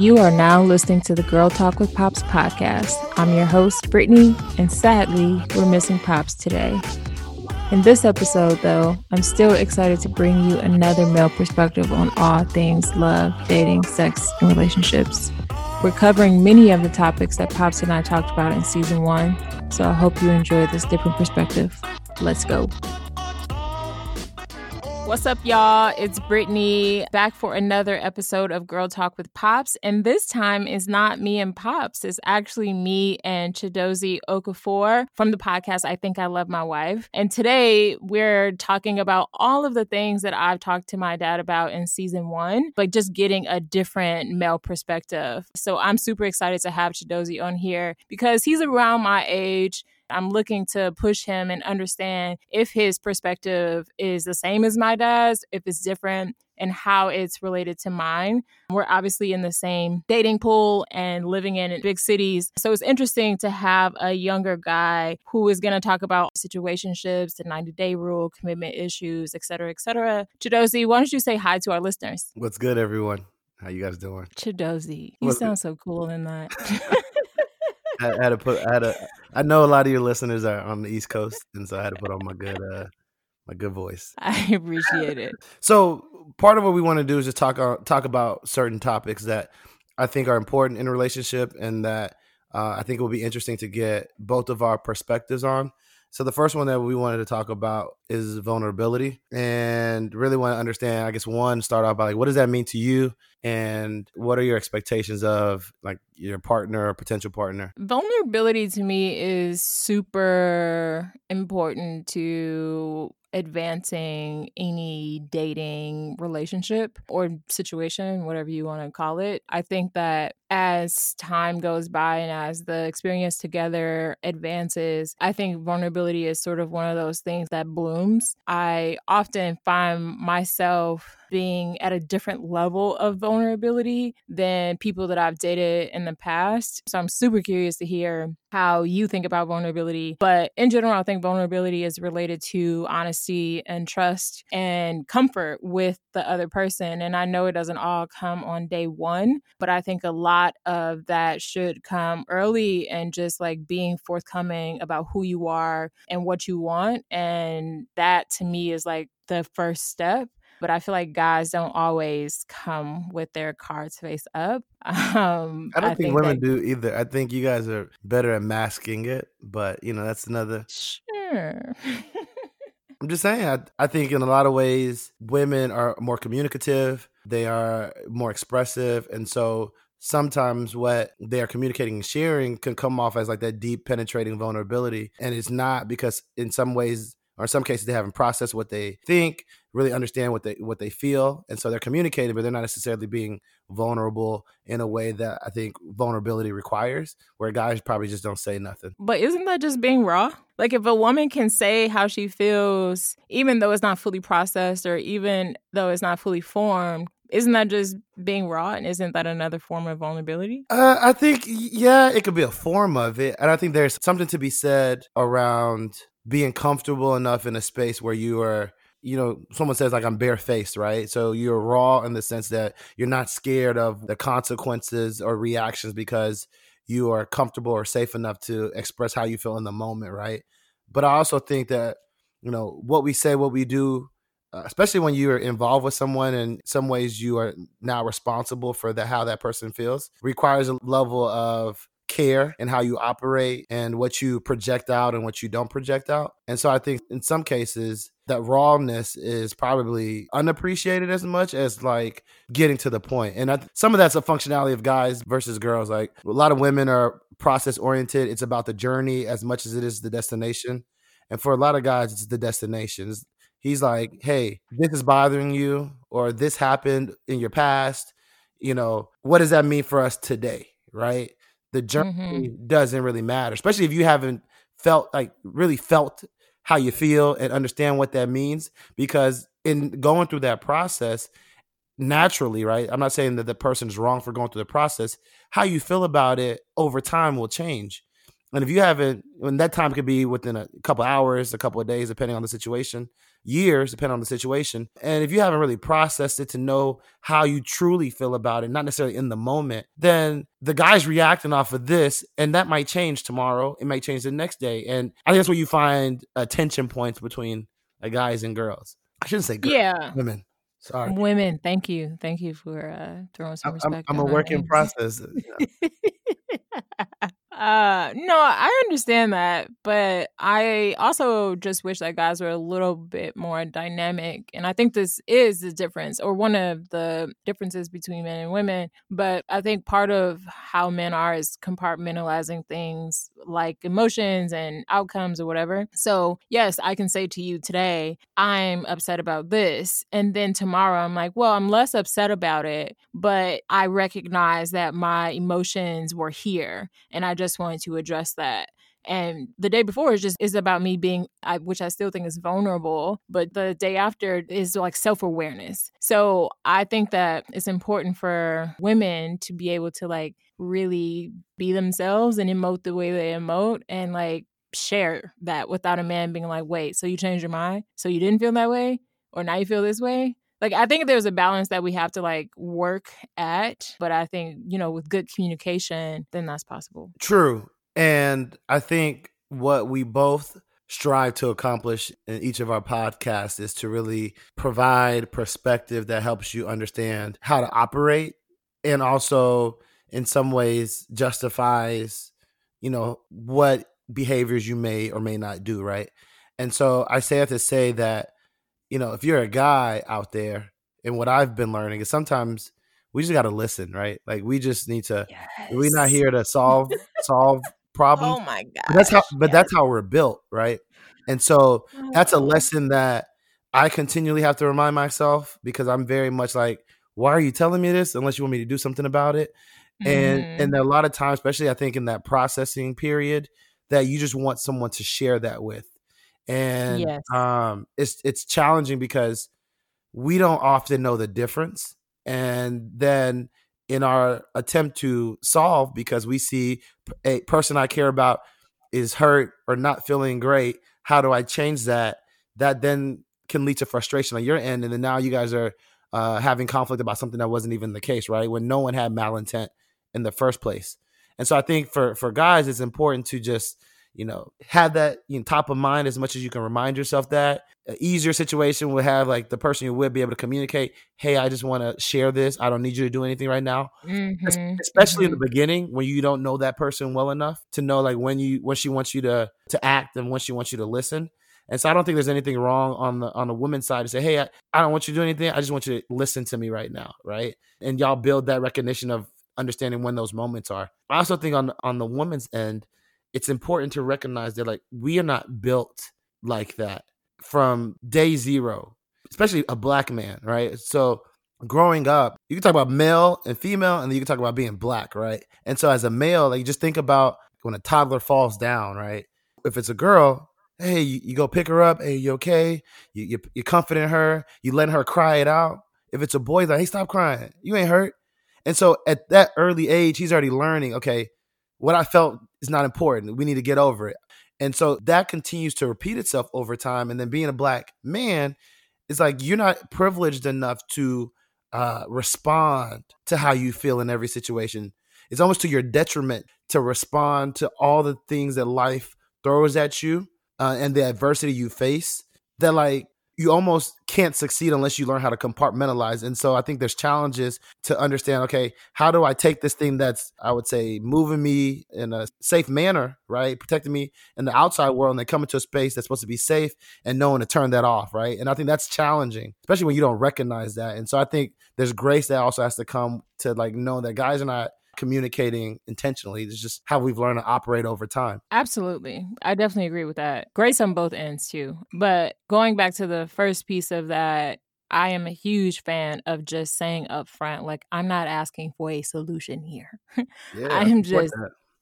You are now listening to the Girl Talk with Pops podcast. I'm your host, Brittany, and sadly, we're missing Pops today. In this episode, though, I'm still excited to bring you another male perspective on all things love, dating, sex, and relationships. We're covering many of the topics that Pops and I talked about in season one, so I hope you enjoy this different perspective. Let's go. What's up, y'all? It's Brittany back for another episode of Girl Talk with Pops. And this time is not me and Pops. It's actually me and Chidozie Okafor from the podcast I Think I Love My Wife. And today we're talking about all of the things that I've talked to my dad about in season one, but just getting a different male perspective. So I'm super excited to have Chidozie on here because he's around my age. I'm looking to push him and understand if his perspective is the same as my dad's, if it's different, and how it's related to mine. We're obviously in the same dating pool and living in big cities. So it's interesting to have a younger guy who is going to talk about situationships, the 90 day rule, commitment issues, et cetera, et cetera. Chidozie, why don't you say hi to our listeners? What's good, everyone? How you guys doing? Chidozie, you What's sound good? so cool in that. I had to put. I had to. I know a lot of your listeners are on the East Coast, and so I had to put on my good, uh, my good voice. I appreciate it. So part of what we want to do is just talk uh, talk about certain topics that I think are important in a relationship, and that uh, I think it will be interesting to get both of our perspectives on. So the first one that we wanted to talk about is vulnerability, and really want to understand. I guess one start off by like, what does that mean to you, and what are your expectations of like your partner or potential partner? Vulnerability to me is super important to advancing any dating relationship or situation, whatever you want to call it. I think that as time goes by and as the experience together advances, I think vulnerability is sort of one of those things that blooms. I often find myself being at a different level of vulnerability than people that I've dated in the past. So I'm super curious to hear how you think about vulnerability. But in general, I think vulnerability is related to honesty and trust and comfort with the other person. And I know it doesn't all come on day one, but I think a lot of that should come early and just like being forthcoming about who you are and what you want. And that to me is like the first step but I feel like guys don't always come with their cards face up. Um, I don't I think, think, women that, do either. I think you guys are better at masking it, but you know that's another. Sure. I'm just saying. I, I think in a lot of ways, women are more communicative. They are more expressive, and so sometimes what they are communicating and sharing can come off as like that deep penetrating vulnerability and it's not because in some ways or in some cases they haven't processed what they think really understand what they what they feel and so they're communicating but they're not necessarily being vulnerable in a way that i think vulnerability requires where guys probably just don't say nothing. But isn't that just being raw? Like if a woman can say how she feels even though it's not fully processed or even though it's not fully formed isn't that just being raw and isn't that another form of vulnerability? Uh, i think yeah it could be a form of it and i think there's something to be said around being comfortable enough in a space where you are you know, someone says like I'm barefaced, right? So you're raw in the sense that you're not scared of the consequences or reactions because you are comfortable or safe enough to express how you feel in the moment, right? But I also think that you know what we say, what we do, uh, especially when you're involved with someone in some ways you are now responsible for the how that person feels, requires a level of care and how you operate and what you project out and what you don't project out. And so I think in some cases that rawness is probably unappreciated as much as like getting to the point. And some of that's a functionality of guys versus girls. Like a lot of women are process oriented. It's about the journey as much as it is the destination. And for a lot of guys, it's the destination. It's, he's like, hey, this is bothering you, or this happened in your past. You know, what does that mean for us today? Right the journey mm-hmm. doesn't really matter, especially if you haven't felt like really felt how you feel and understand what that means. Because in going through that process, naturally, right? I'm not saying that the person is wrong for going through the process. How you feel about it over time will change. And if you haven't, when that time could be within a couple hours, a couple of days, depending on the situation, years, depending on the situation. And if you haven't really processed it to know how you truly feel about it, not necessarily in the moment, then the guy's reacting off of this, and that might change tomorrow. It might change the next day. And I think that's where you find uh, tension points between uh, guys and girls. I shouldn't say girls, yeah. women. Sorry. Women, thank you. Thank you for uh, throwing some respect. I'm, I'm a work in process. Uh, no, I understand that, but I also just wish that guys were a little bit more dynamic. And I think this is the difference, or one of the differences between men and women. But I think part of how men are is compartmentalizing things like emotions and outcomes or whatever. So, yes, I can say to you today, I'm upset about this. And then tomorrow, I'm like, well, I'm less upset about it, but I recognize that my emotions were here. And I just just wanted to address that. And the day before is just is about me being I, which i still think is vulnerable but the day after is like self-awareness. So i think that it's important for women to be able to like really be themselves and emote the way they emote and like share that without a man being like wait so you changed your mind? So you didn't feel that way? Or now you feel this way like i think there's a balance that we have to like work at but i think you know with good communication then that's possible. True and i think what we both strive to accomplish in each of our podcasts is to really provide perspective that helps you understand how to operate and also in some ways justifies you know what behaviors you may or may not do right? And so i say that to say that you know, if you're a guy out there, and what I've been learning is sometimes we just got to listen, right? Like we just need to. Yes. We're not here to solve solve problems. Oh my god! But that's how. But yes. that's how we're built, right? And so that's a oh. lesson that I continually have to remind myself because I'm very much like, why are you telling me this unless you want me to do something about it? And mm. and a lot of times, especially I think in that processing period, that you just want someone to share that with and yes. um, it's it's challenging because we don't often know the difference, and then in our attempt to solve, because we see a person I care about is hurt or not feeling great, how do I change that? That then can lead to frustration on your end, and then now you guys are uh, having conflict about something that wasn't even the case, right? When no one had malintent in the first place. And so I think for for guys, it's important to just you know, have that you know, top of mind as much as you can remind yourself that. An easier situation would have like the person you would be able to communicate, hey, I just want to share this. I don't need you to do anything right now. Mm-hmm. Especially mm-hmm. in the beginning when you don't know that person well enough to know like when you when she wants you to to act and when she wants you to listen. And so I don't think there's anything wrong on the on the woman's side to say, hey, I, I don't want you to do anything. I just want you to listen to me right now, right? And y'all build that recognition of understanding when those moments are. I also think on on the woman's end, it's important to recognize that like we are not built like that from day zero, especially a black man, right? So growing up, you can talk about male and female, and then you can talk about being black, right? And so as a male, like you just think about when a toddler falls down, right? If it's a girl, hey, you, you go pick her up. Hey, you okay? You, you you comforting her. You letting her cry it out. If it's a boy, like, hey, stop crying. You ain't hurt. And so at that early age, he's already learning. Okay, what I felt is not important. We need to get over it. And so that continues to repeat itself over time. And then being a black man is like you're not privileged enough to uh, respond to how you feel in every situation. It's almost to your detriment to respond to all the things that life throws at you uh, and the adversity you face. That like you almost can't succeed unless you learn how to compartmentalize. And so I think there's challenges to understand, okay, how do I take this thing that's, I would say, moving me in a safe manner, right? Protecting me in the outside world and then come into a space that's supposed to be safe and knowing to turn that off, right? And I think that's challenging, especially when you don't recognize that. And so I think there's grace that also has to come to like know that guys are not communicating intentionally. It's just how we've learned to operate over time. Absolutely. I definitely agree with that. Grace on both ends too. But going back to the first piece of that, I am a huge fan of just saying up front, like, I'm not asking for a solution here. Yeah, I'm just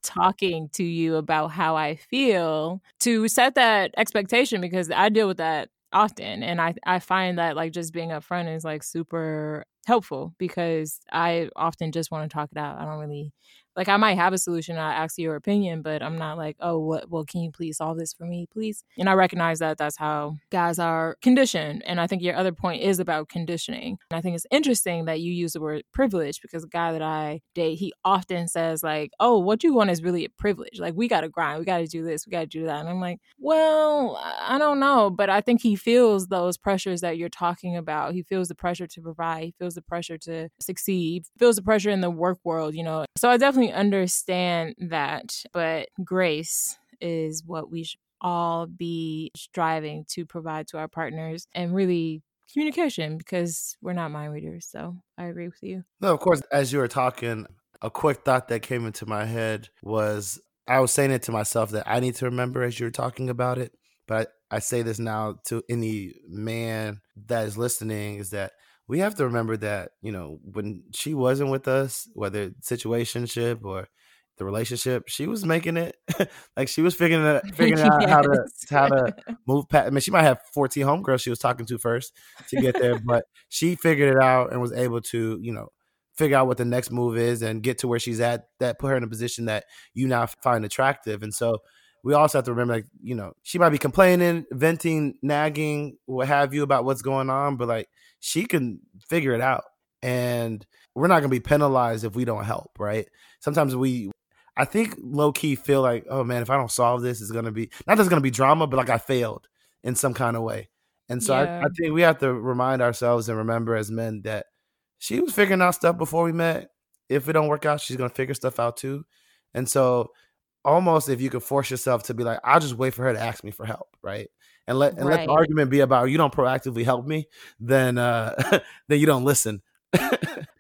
talking to you about how I feel to set that expectation because I deal with that often and I I find that like just being upfront is like super helpful because I often just want to talk it out. I don't really Like I might have a solution. I ask your opinion, but I'm not like, oh, what? Well, can you please solve this for me, please? And I recognize that that's how guys are conditioned. And I think your other point is about conditioning. And I think it's interesting that you use the word privilege because the guy that I date, he often says like, oh, what you want is really a privilege. Like we got to grind, we got to do this, we got to do that. And I'm like, well, I don't know, but I think he feels those pressures that you're talking about. He feels the pressure to provide. He feels the pressure to succeed. He feels the pressure in the work world, you know. So I definitely understand that, but grace is what we should all be striving to provide to our partners and really communication because we're not mind readers. So I agree with you. No, of course, as you were talking, a quick thought that came into my head was I was saying it to myself that I need to remember as you're talking about it. But I say this now to any man that is listening is that we have to remember that you know when she wasn't with us whether situationship or the relationship she was making it. Like she was figuring it figuring out how to how to move past i mean she might have 14 homegirls she was talking to first to get there but she figured it out and was able to you know figure out what the next move is and get to where she's at that put her in a position that you now find attractive and so we also have to remember like you know she might be complaining venting nagging what have you about what's going on but like she can figure it out. And we're not going to be penalized if we don't help, right? Sometimes we, I think low key feel like, oh man, if I don't solve this, it's going to be, not just going to be drama, but like I failed in some kind of way. And so yeah. I, I think we have to remind ourselves and remember as men that she was figuring out stuff before we met. If it don't work out, she's going to figure stuff out too. And so almost if you could force yourself to be like, I'll just wait for her to ask me for help, right? And let and right. let the argument be about you don't proactively help me, then uh then you don't listen.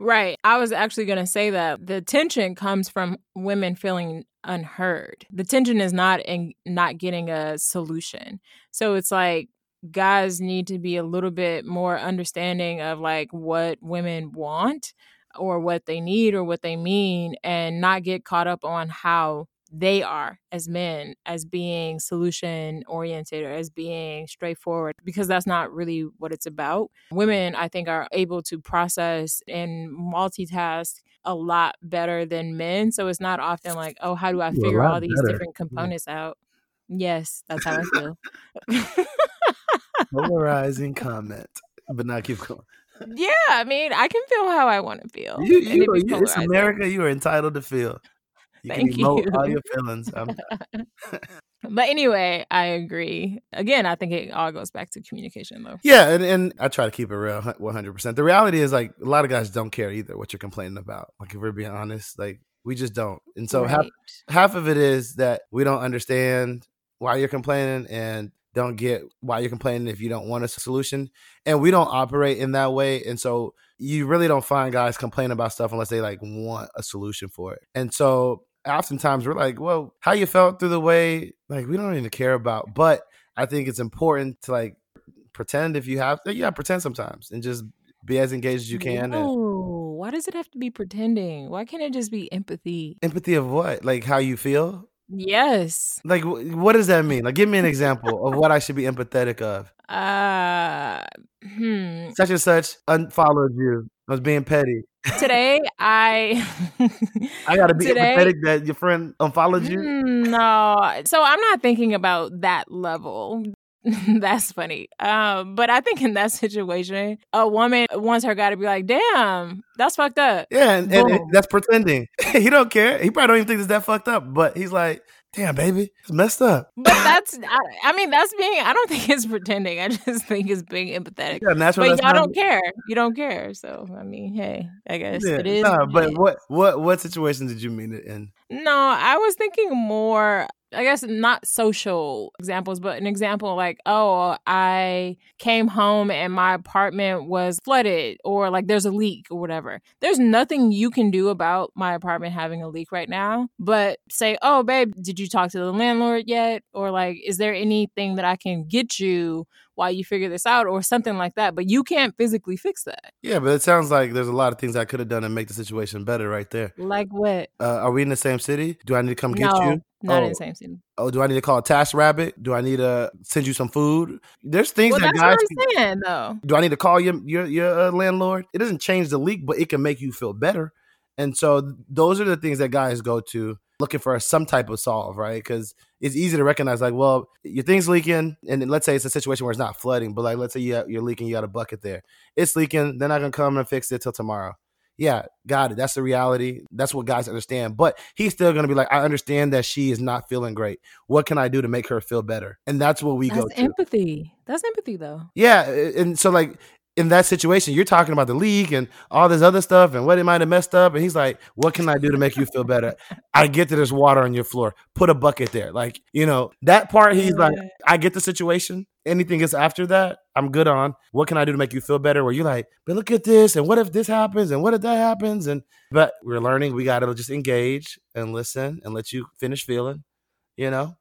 right. I was actually going to say that the tension comes from women feeling unheard. The tension is not in not getting a solution. So it's like guys need to be a little bit more understanding of like what women want or what they need or what they mean and not get caught up on how they are as men as being solution oriented or as being straightforward because that's not really what it's about. Women, I think, are able to process and multitask a lot better than men. So it's not often like, oh, how do I figure all these better. different components yeah. out? Yes, that's how I feel. Polarizing comment, but not keep going. Yeah, I mean, I can feel how I want to feel. You, you, you it's America. You are entitled to feel. You Thank can emote you. all your feelings. but anyway, I agree. Again, I think it all goes back to communication, though. Yeah, and, and I try to keep it real, one hundred percent. The reality is, like, a lot of guys don't care either what you're complaining about. Like, if we're being honest, like, we just don't. And so right. half half of it is that we don't understand why you're complaining, and don't get why you're complaining if you don't want a solution. And we don't operate in that way. And so you really don't find guys complain about stuff unless they like want a solution for it. And so oftentimes we're like, well, how you felt through the way, like we don't even care about. But I think it's important to like pretend if you have, yeah, pretend sometimes and just be as engaged as you can. No, and, why does it have to be pretending? Why can't it just be empathy? Empathy of what? Like how you feel? Yes. Like, what does that mean? Like, give me an example of what I should be empathetic of. Uh, hmm. Such and such unfollowed you. I was being petty. Today, I I gotta be today, empathetic that your friend unfollowed you. Hmm, no, so I'm not thinking about that level. that's funny. Um, but I think in that situation, a woman wants her guy to be like, "Damn, that's fucked up." Yeah, and, and, and that's pretending. he don't care. He probably don't even think it's that fucked up. But he's like, damn, baby, it's messed up. But that's, I, I, mean, that's being, I don't think it's pretending. I just think it's being empathetic. Yeah, that's but y'all don't care. You don't care. So, I mean, hey, I guess yeah, it is. Nah, but what, what, what situation did you mean it in? No, I was thinking more I guess not social examples, but an example like, oh, I came home and my apartment was flooded or like there's a leak or whatever. There's nothing you can do about my apartment having a leak right now, but say, oh, babe, did you talk to the landlord yet? Or like, is there anything that I can get you while you figure this out or something like that. But you can't physically fix that. Yeah, but it sounds like there's a lot of things I could have done to make the situation better right there. Like what? Uh, are we in the same city? Do I need to come get you? Not oh. in the same city. Oh, do I need to call a Task Rabbit? Do I need to send you some food? There's things well, that that's guys. What I'm saying, though. Do I need to call your your your uh, landlord? It doesn't change the leak, but it can make you feel better. And so those are the things that guys go to looking for some type of solve, right? Because it's easy to recognize, like, well, your thing's leaking, and let's say it's a situation where it's not flooding, but like, let's say you have, you're leaking, you got a bucket there, it's leaking, they're not gonna come and fix it till tomorrow. Yeah, got it. That's the reality. That's what guys understand. But he's still gonna be like, I understand that she is not feeling great. What can I do to make her feel better? And that's what we That's go to. empathy. That's empathy, though. Yeah, and so like in that situation, you're talking about the league and all this other stuff and what it might have messed up. And he's like, What can I do to make you feel better? I get that there's water on your floor. Put a bucket there. Like, you know, that part, he's like, I get the situation. Anything is after that, I'm good on. What can I do to make you feel better? Where you're like, but look at this, and what if this happens, and what if that happens? And but we're learning, we gotta just engage and listen and let you finish feeling, you know?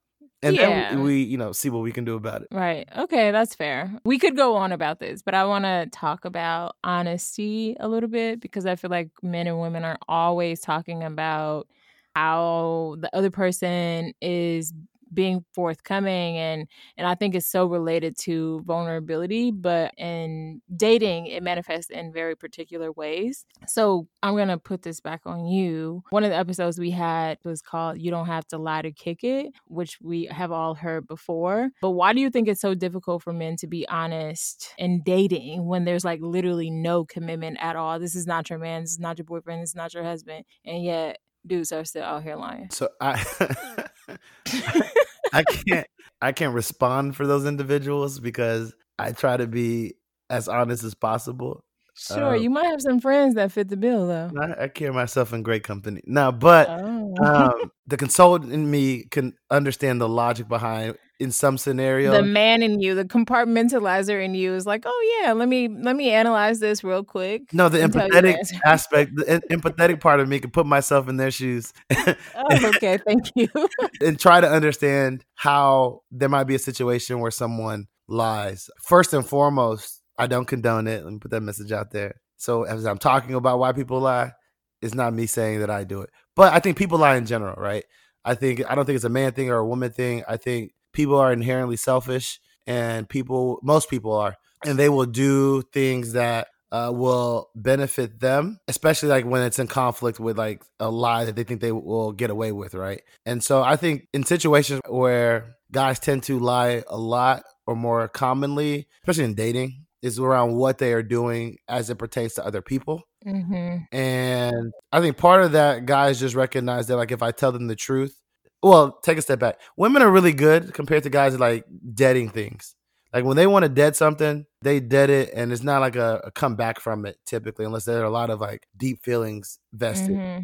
And Yeah. then we, we, you know, see what we can do about it. Right. Okay, that's fair. We could go on about this, but I want to talk about honesty a little bit because I feel like men and women are always talking about how the other person is being forthcoming and and I think it's so related to vulnerability but in dating it manifests in very particular ways. So I'm going to put this back on you. One of the episodes we had was called You Don't Have to Lie to Kick It, which we have all heard before. But why do you think it's so difficult for men to be honest in dating when there's like literally no commitment at all? This is not your man, this is not your boyfriend, this is not your husband. And yet dudes are still out here lying. So I I can't I can't respond for those individuals because I try to be as honest as possible. Sure, Um, you might have some friends that fit the bill though. I, I carry myself in great company. Now, but Oh. um, the consultant in me can understand the logic behind in some scenario. the man in you, the compartmentalizer in you is like, "Oh yeah, let me let me analyze this real quick." no, the and tell you empathetic aspect, the empathetic part of me can put myself in their shoes Oh, okay, thank you. and try to understand how there might be a situation where someone lies. First and foremost, I don't condone it. Let me put that message out there. So as I'm talking about why people lie, it's not me saying that I do it. But I think people lie in general, right? I think I don't think it's a man thing or a woman thing. I think people are inherently selfish and people most people are and they will do things that uh, will benefit them, especially like when it's in conflict with like a lie that they think they will get away with, right? And so I think in situations where guys tend to lie a lot or more commonly, especially in dating, is around what they are doing as it pertains to other people. hmm And I think part of that, guys just recognize that, like, if I tell them the truth, well, take a step back. Women are really good compared to guys like deading things. Like when they want to dead something, they dead it, and it's not like a, a comeback from it typically, unless there are a lot of like deep feelings vested. hmm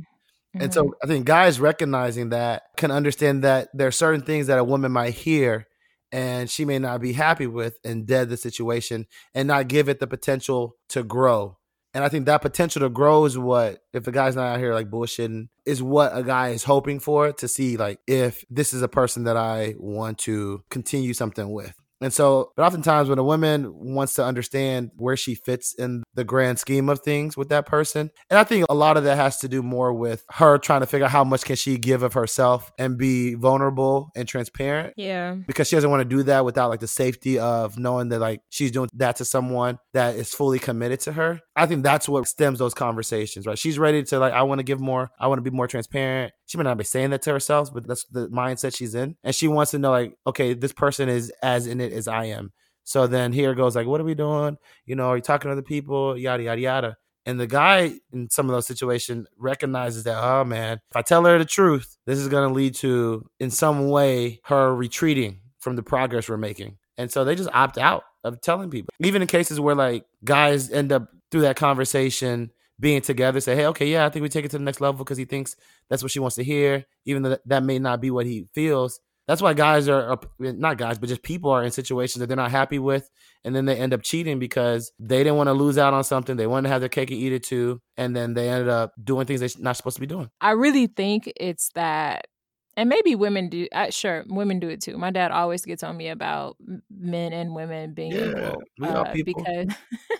And so I think guys recognizing that can understand that there are certain things that a woman might hear and she may not be happy with and dead the situation and not give it the potential to grow. And I think that potential to grow is what, if a guy's not out here like bullshitting, is what a guy is hoping for to see like if this is a person that I want to continue something with. And so, but oftentimes when a woman wants to understand where she fits in the grand scheme of things with that person, and I think a lot of that has to do more with her trying to figure out how much can she give of herself and be vulnerable and transparent yeah. because she doesn't want to do that without like the safety of knowing that like she's doing that to someone that is fully committed to her. I think that's what stems those conversations, right? She's ready to like, I want to give more, I want to be more transparent. She may not be saying that to herself, but that's the mindset she's in. And she wants to know, like, okay, this person is as in it as I am. So then here goes like, what are we doing? You know, are you talking to other people? Yada yada yada. And the guy in some of those situations recognizes that, oh man, if I tell her the truth, this is going to lead to, in some way, her retreating from the progress we're making. And so they just opt out of telling people. Even in cases where like guys end up through that conversation being together, say, hey, okay, yeah, I think we take it to the next level because he thinks that's what she wants to hear, even though that, may not be what he feels. That's why guys are, are not guys, but just people are in situations that they're not happy with, and then they end up cheating because they didn't want to lose out on something. They wanted to have their cake and eat it too, and then they ended up doing things they're not supposed to be doing. I really think it's that, and maybe women do. Uh, sure, women do it too. My dad always gets on me about men and women being Yeah, equal uh, because.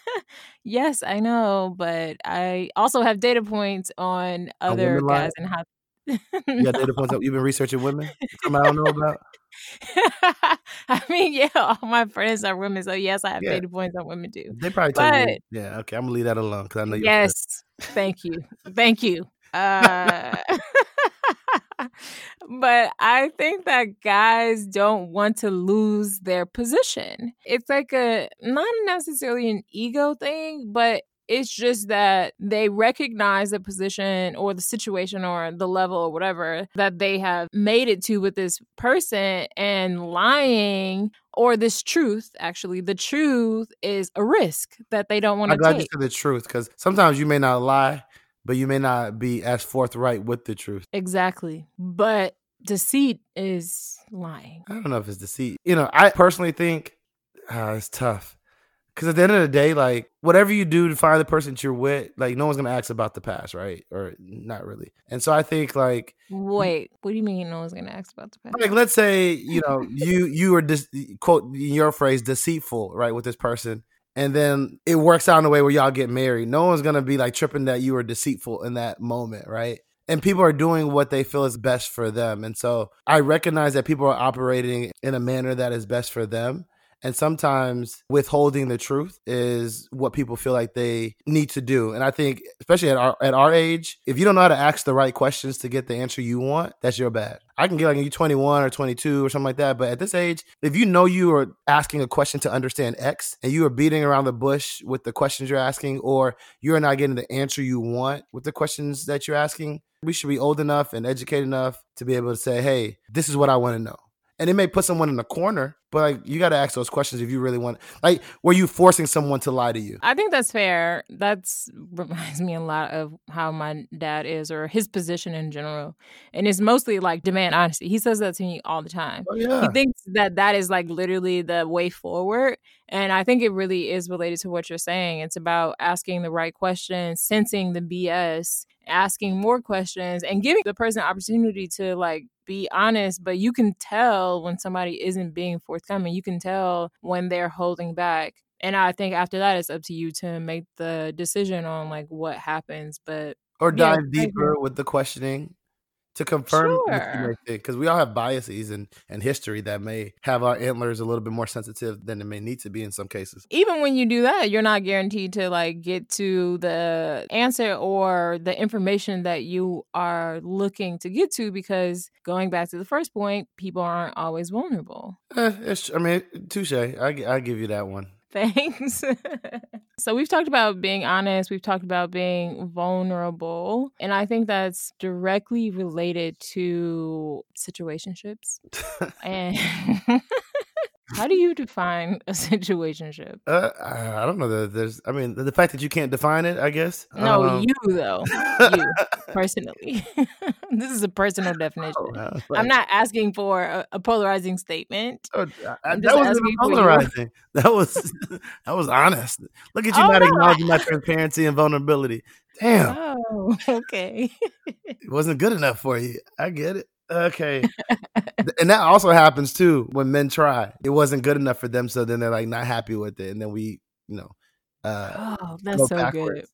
yes, I know, but I also have data points on other guys and how. Got data points. You've been researching women. Something I don't know about. I mean, yeah, all my friends are women, so yes, I have Yeah. data points on women too. They probably tell you. But- Yeah, okay. I'm gonna leave that alone because I know. Yes, thank you, thank you. Uh, but I think that guys don't want to lose their position. It's like a not necessarily an ego thing, but it's just that they recognize the position or the situation or the level or whatever that they have made it to with this person and lying or this truth actually the truth is a risk that they don't want to I'm glad take. you said the truth because sometimes you may not lie, but you may not be as forthright with the truth. Exactly. But deceit is lying. I don't know if it's deceit. You know, I personally think uh, it's tough because at the end of the day, like whatever you do to find the person that you're with, like no one's gonna ask about the past, right? Or not really. And so I think like Wait, what do you mean no one's gonna ask about the past? like let's say you know you you were dis- quote your phrase deceitful right with this person and then it works out in a way where y'all get married. No one's gonna be like tripping that you were deceitful in that moment right? And people are doing what they feel is best for them. And so i recognize that people are operating in a manner that is best for them and sometimes withholding the truth is what people feel like they need to do. And I think, especially at our at our age, if you don't know how to ask the right questions to get the answer you want, that's your bad. I can get like you 21 or 22 or something like that. But at this age, if you know you are asking a question to understand X and you are beating around the bush with the questions you're asking, or you're not getting the answer you want with the questions that you're asking, we should be old enough and educated enough to be able to say, hey, this is what I want to know. And it may put someone in a corner, but like you got to ask those questions if you really want. Like, were you forcing someone to lie to you? I think that's fair. That's reminds me a lot of how my dad is or his position in general. And it's mostly like demand honesty. He says that to me all the time. Oh, yeah. He thinks that that is like literally the way forward. And I think it really is related to what you're saying. It's about asking the right questions, sensing the BS, asking more questions, and giving the person opportunity to like be honest. But you can tell when somebody isn't being forthcoming. You can tell when they're holding back. And I think after that, it's up to you to make the decision on like what happens. But Or Yeah, dive deeper with the questioning to confirm you Sure. Because we all have biases and, and history that may have our antlers a little bit more sensitive than it may need to be in some cases. even when you do that, you're not guaranteed to like get to the answer or the information that you are looking to get to because going back to the first point, people aren't always vulnerable. Eh, it's, I mean, touche. I, I give you that one. Thanks. so we've talked about being honest, we've talked about being vulnerable, and I think that's directly related to situationships. and how do you define a situationship? Uh, I don't know. that There's, I mean, the, fact that you can't define it, I guess. No, Um, you though. You personally. this is a personal definition. Oh, wow. I'm not asking for a, a polarizing statement. Oh, I- I'm that was polarizing. That was that was honest. Look at you Oh, not no. acknowledging my transparency and vulnerability. Damn, Oh, okay. it wasn't good enough for you. I get it. Okay, and that also happens too when men try. It wasn't good enough for them, so then they're like not happy with it, and then we, you know, uh, Oh, that's go so backwards. good.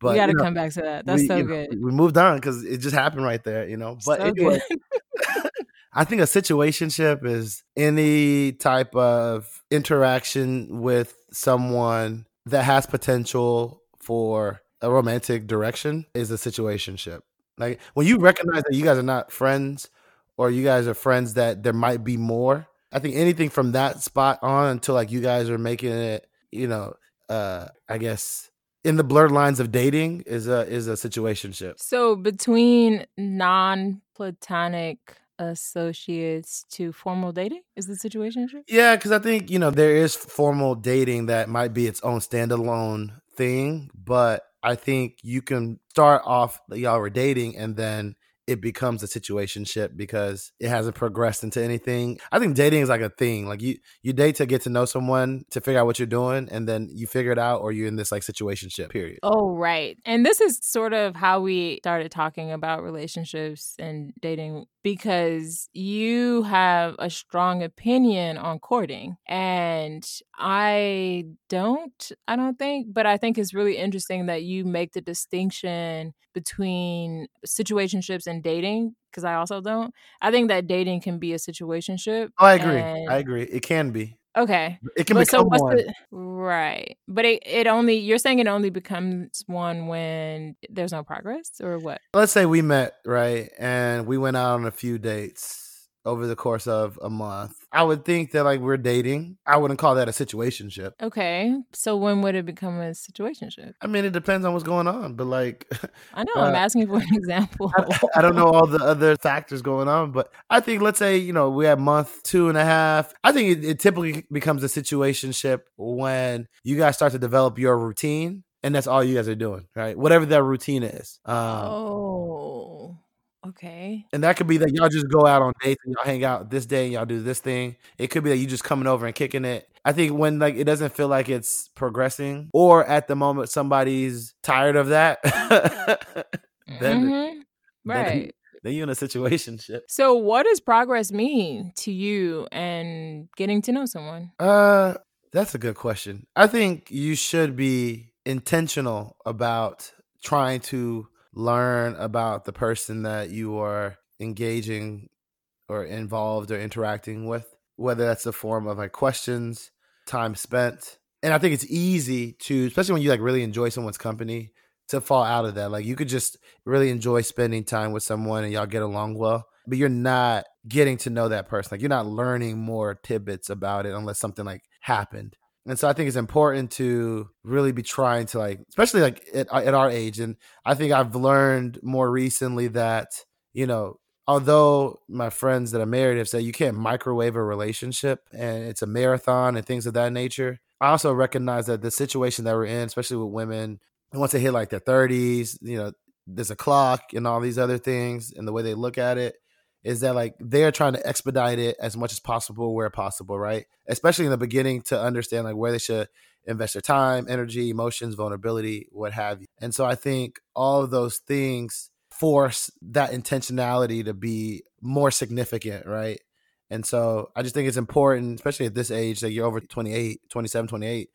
But we got to you know, come back to that. That's we, so you know, good. we moved on because it just happened right there, you know. But so anyway. I think a situationship is any type of interaction with someone that has potential for a romantic direction is a situationship. Like when you recognize that you guys are not friends or you guys are friends that there might be more. I think anything from that spot on until like you guys are making it, you know, uh I guess in the blurred lines of dating is a is a situationship. So between non-platonic associates to formal dating is the situation? Yeah, because I think you know there is formal dating that might be its own standalone thing, but I think you can start off that y'all were dating and then it becomes a situationship because it hasn't progressed into anything. I think dating is like a thing. Like you you date to get to know someone to figure out what you're doing, and then you figure it out, or you're in this like situationship period. Oh, right. And this is sort of how we started talking about relationships and dating because you have a strong opinion on courting. And I don't, I don't think, but I think it's really interesting that you make the distinction between situationships and dating because I also don't. I think that dating can be a situationship. Oh, I agree. and- I agree. It can be. Okay. It can but become so one. The, right. But it, it only, you're saying it only becomes one when there's no progress or what? Let's say we met, right? And we went out on a few dates over the course of a month. I would think that like we're dating. I wouldn't call that a situationship. Okay. So when would it become a situationship? I mean, it depends on what's going on, but like I know, uh, I'm asking for an example. I, I, don't know all the other factors going on, but I think let's say, you know, we have month two and a half. I think it, it typically becomes a situationship when you guys start to develop your routine and that's all you guys are doing, right? Whatever that routine is. Um, oh. Okay. And that could be that y'all just go out on dates and y'all hang out this day and y'all do this thing. It could be that you just coming over and kicking it. I think when like it doesn't feel like it's progressing, or at the moment somebody's tired of that, then mm-hmm. right. Then, then you're in a situation ship. So what does progress mean to you and getting to know someone? Uh that's a good question. I think you should be intentional about trying to learn about the person that you are engaging or involved or interacting with, whether that's the form of like questions, time spent. And I think it's easy to, especially when you like really enjoy someone's company, to fall out of that. Like you could just really enjoy spending time with someone and y'all get along well, but you're not getting to know that person. Like you're not learning more tidbits about it unless something like happened. And so I think it's important to really be trying to like, especially like at, at our age. And I think I've learned more recently that, you know, although my friends that are married have said you can't microwave a relationship and it's a marathon and things of that nature, I also recognize that the situation that we're in, especially with women, once they hit like their 30s, you know, there's a clock and all these other things and the way they look at it, is that like they're trying to expedite it as much as possible where possible, right? Especially in the beginning to understand like where they should invest their time, energy, emotions, vulnerability, what have you. And so I think all of those things force that intentionality to be more significant, right? And so I just think it's important, especially at this age, that you're over 28, 27, 28,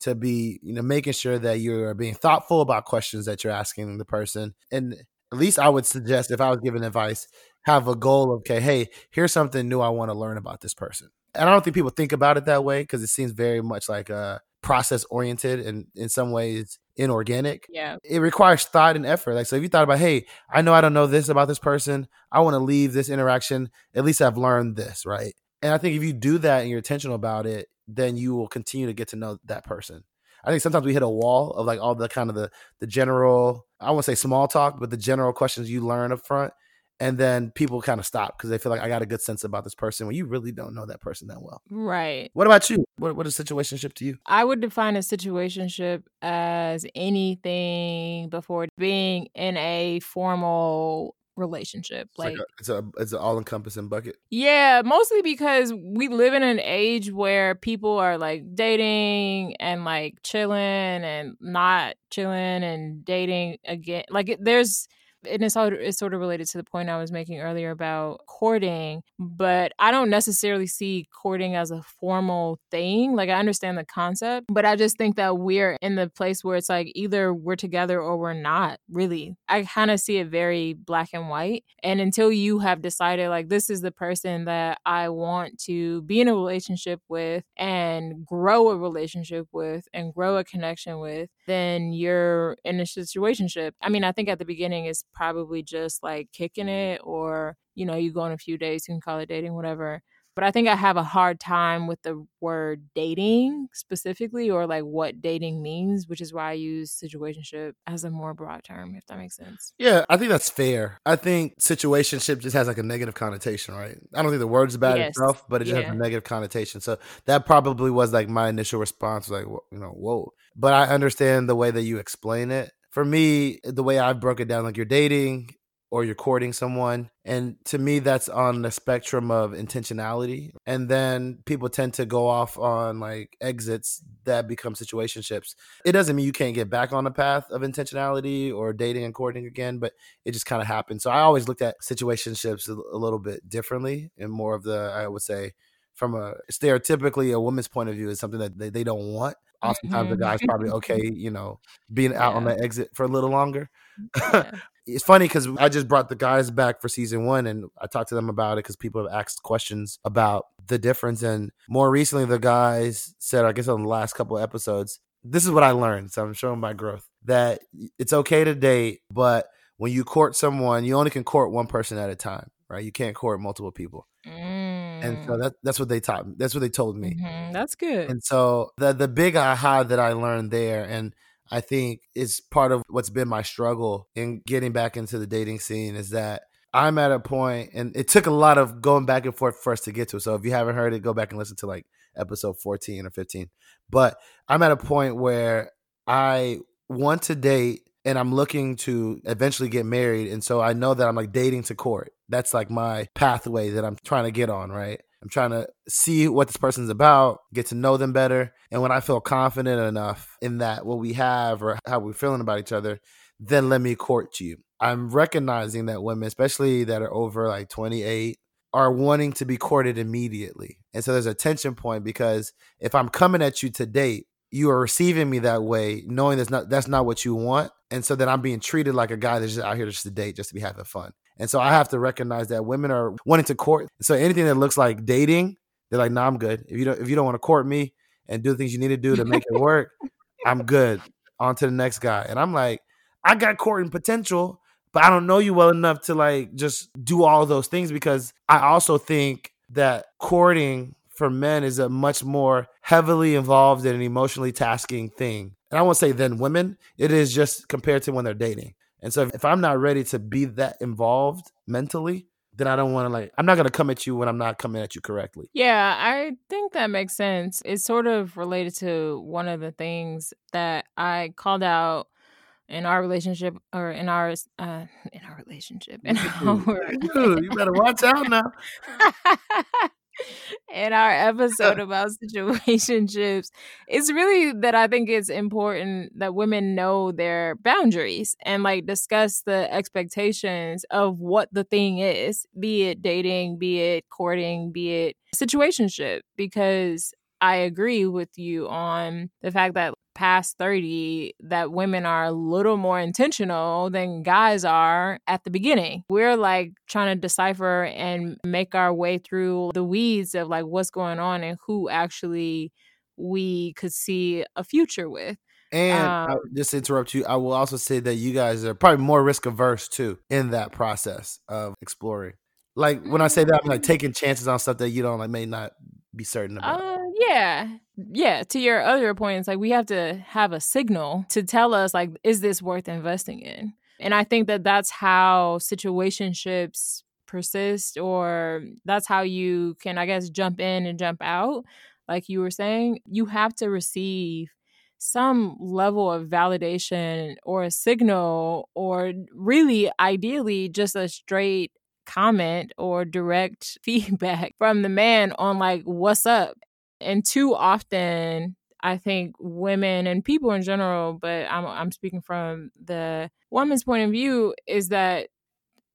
to be, you know, making sure that you're being thoughtful about questions that you're asking the person. And at least I would suggest if I was giving advice, have a goal of, okay, hey, here's something new I want to learn about this person. And I don't think people think about it that way because it seems very much like a process oriented and in some ways inorganic. Yeah. It requires thought and effort. Like, so if you thought about, hey, I know I don't know this about this person, I want to leave this interaction, at least I've learned this, right? And I think if you do that and you're intentional about it, then you will continue to get to know that person. I think sometimes we hit a wall of like all the kind of the the general, I won't say small talk, but the general questions you learn up front and then people kind of stop because they feel like I got a good sense about this person when you really don't know that person that well. Right. What about you? What what is situationship to you? I would define a situationship as anything before being in a formal relationship. It's like, like a, it's a it's an all encompassing bucket. Yeah, mostly because we live in an age where people are like dating and like chilling and not chilling and dating again. Like there's and it's, all, it's sort of related to the point I was making earlier about courting, but I don't necessarily see courting as a formal thing. Like, I understand the concept, but I just think that we're in the place where it's like either we're together or we're not, really. I kind of see it very black and white. And until you have decided, like, this is the person that I want to be in a relationship with and grow a relationship with and grow a connection with, then you're in a situationship. I mean, I think at the beginning it's probably just like kicking mm-hmm. it, or you know, you go on a few days, you can call it dating, whatever. But I think I have a hard time with the word dating specifically, or like what dating means, which is why I use situationship as a more broad term, if that makes sense. Yeah, I think that's fair. I think situationship just has like a negative connotation, right? I don't think the word's bad yes. itself, but it just yeah. has a negative connotation. So that probably was like my initial response, like, you know, whoa. But I understand the way that you explain it. For me, the way I broke it down, like you're dating or you're courting someone. And to me, that's on the spectrum of intentionality. And then people tend to go off on like exits that become situationships. It doesn't mean you can't get back on the path of intentionality or dating and courting again, but it just kind of happens. So I always looked at situationships a, a little bit differently and more of the, I would say, from a stereotypically a woman's point of view is something that they, they don't want. Oftentimes mm-hmm. the guy's probably okay, you know, being out yeah. on the exit for a little longer. Yeah. it's funny because I just brought the guys back for season one and I talked to them about it because people have asked questions about the difference. And more recently, the guys said, I guess on the last couple of episodes, this is what I learned. So I'm showing my growth that it's okay to date, but when you court someone, you only can court one person at a time, right? You can't court multiple people. Mm. And so mm. that, that's what they taught. Me. That's what they told me. Mm-hmm. That's good. And so the the big aha that I learned there, and I think is part of what's been my struggle in getting back into the dating scene, is that I'm at a point, and it took a lot of going back and forth for us to get to. So if you haven't heard it, go back and listen to like episode 14 or 15. But I'm at a point where I want to date and I'm looking to eventually get married. And so I know that I'm like dating to court. That's like my pathway that I'm trying to get on, right? I'm trying to see what this person's about, get to know them better. And when I feel confident enough in that, what we have or how we're feeling about each other, then let me court you. I'm recognizing that women, especially that are over like 28, are wanting to be courted immediately. And so there's a tension point because if I'm coming at you to date, you are receiving me that way, knowing that's not that's not what you want, and so that I'm being treated like a guy that's just out here just to date, just to be having fun. And so I have to recognize that women are wanting to court. So anything that looks like dating, they're like, "No, nah, I'm good. If you don't if you don't want to court me and do the things you need to do to make it work, I'm good. On to the next guy." And I'm like, I got courting potential, but I don't know you well enough to like just do all those things because I also think that courting for men is a much more heavily involved and emotionally tasking thing. And I won't say than women, it is just compared to when they're dating. And so if, if I'm not ready to be that involved mentally, then I don't want to like I'm not going to come at you when I'm not coming at you correctly. Yeah, I think that makes sense. It's sort of related to one of the things that I called out in our relationship or in our uh in our relationship in our you better watch out now in our episode about situationships it's really that i think it's important that women know their boundaries and like discuss the expectations of what the thing is be it dating be it courting be it situationship because i agree with you on the fact that past 30 that women are a little more intentional than guys are at the beginning. We're like trying to decipher and make our way through the weeds of like what's going on and who actually we could see a future with. And um, just to interrupt you, I will also say that you guys are probably more risk averse too in that process of exploring. Like when I say that, I'm like taking chances on stuff that you don't like may not be certain about. Uh, yeah. Yeah. To your other points, like we have to have a signal to tell us, like, is this worth investing in? And I think that that's how situationships persist, or that's how you can, I guess, jump in and jump out. Like you were saying, you have to receive some level of validation or a signal, or really, ideally, just a straight comment or direct feedback from the man on like what's up and too often I think women and people in general, but I'm I'm speaking from the woman's point of view, is that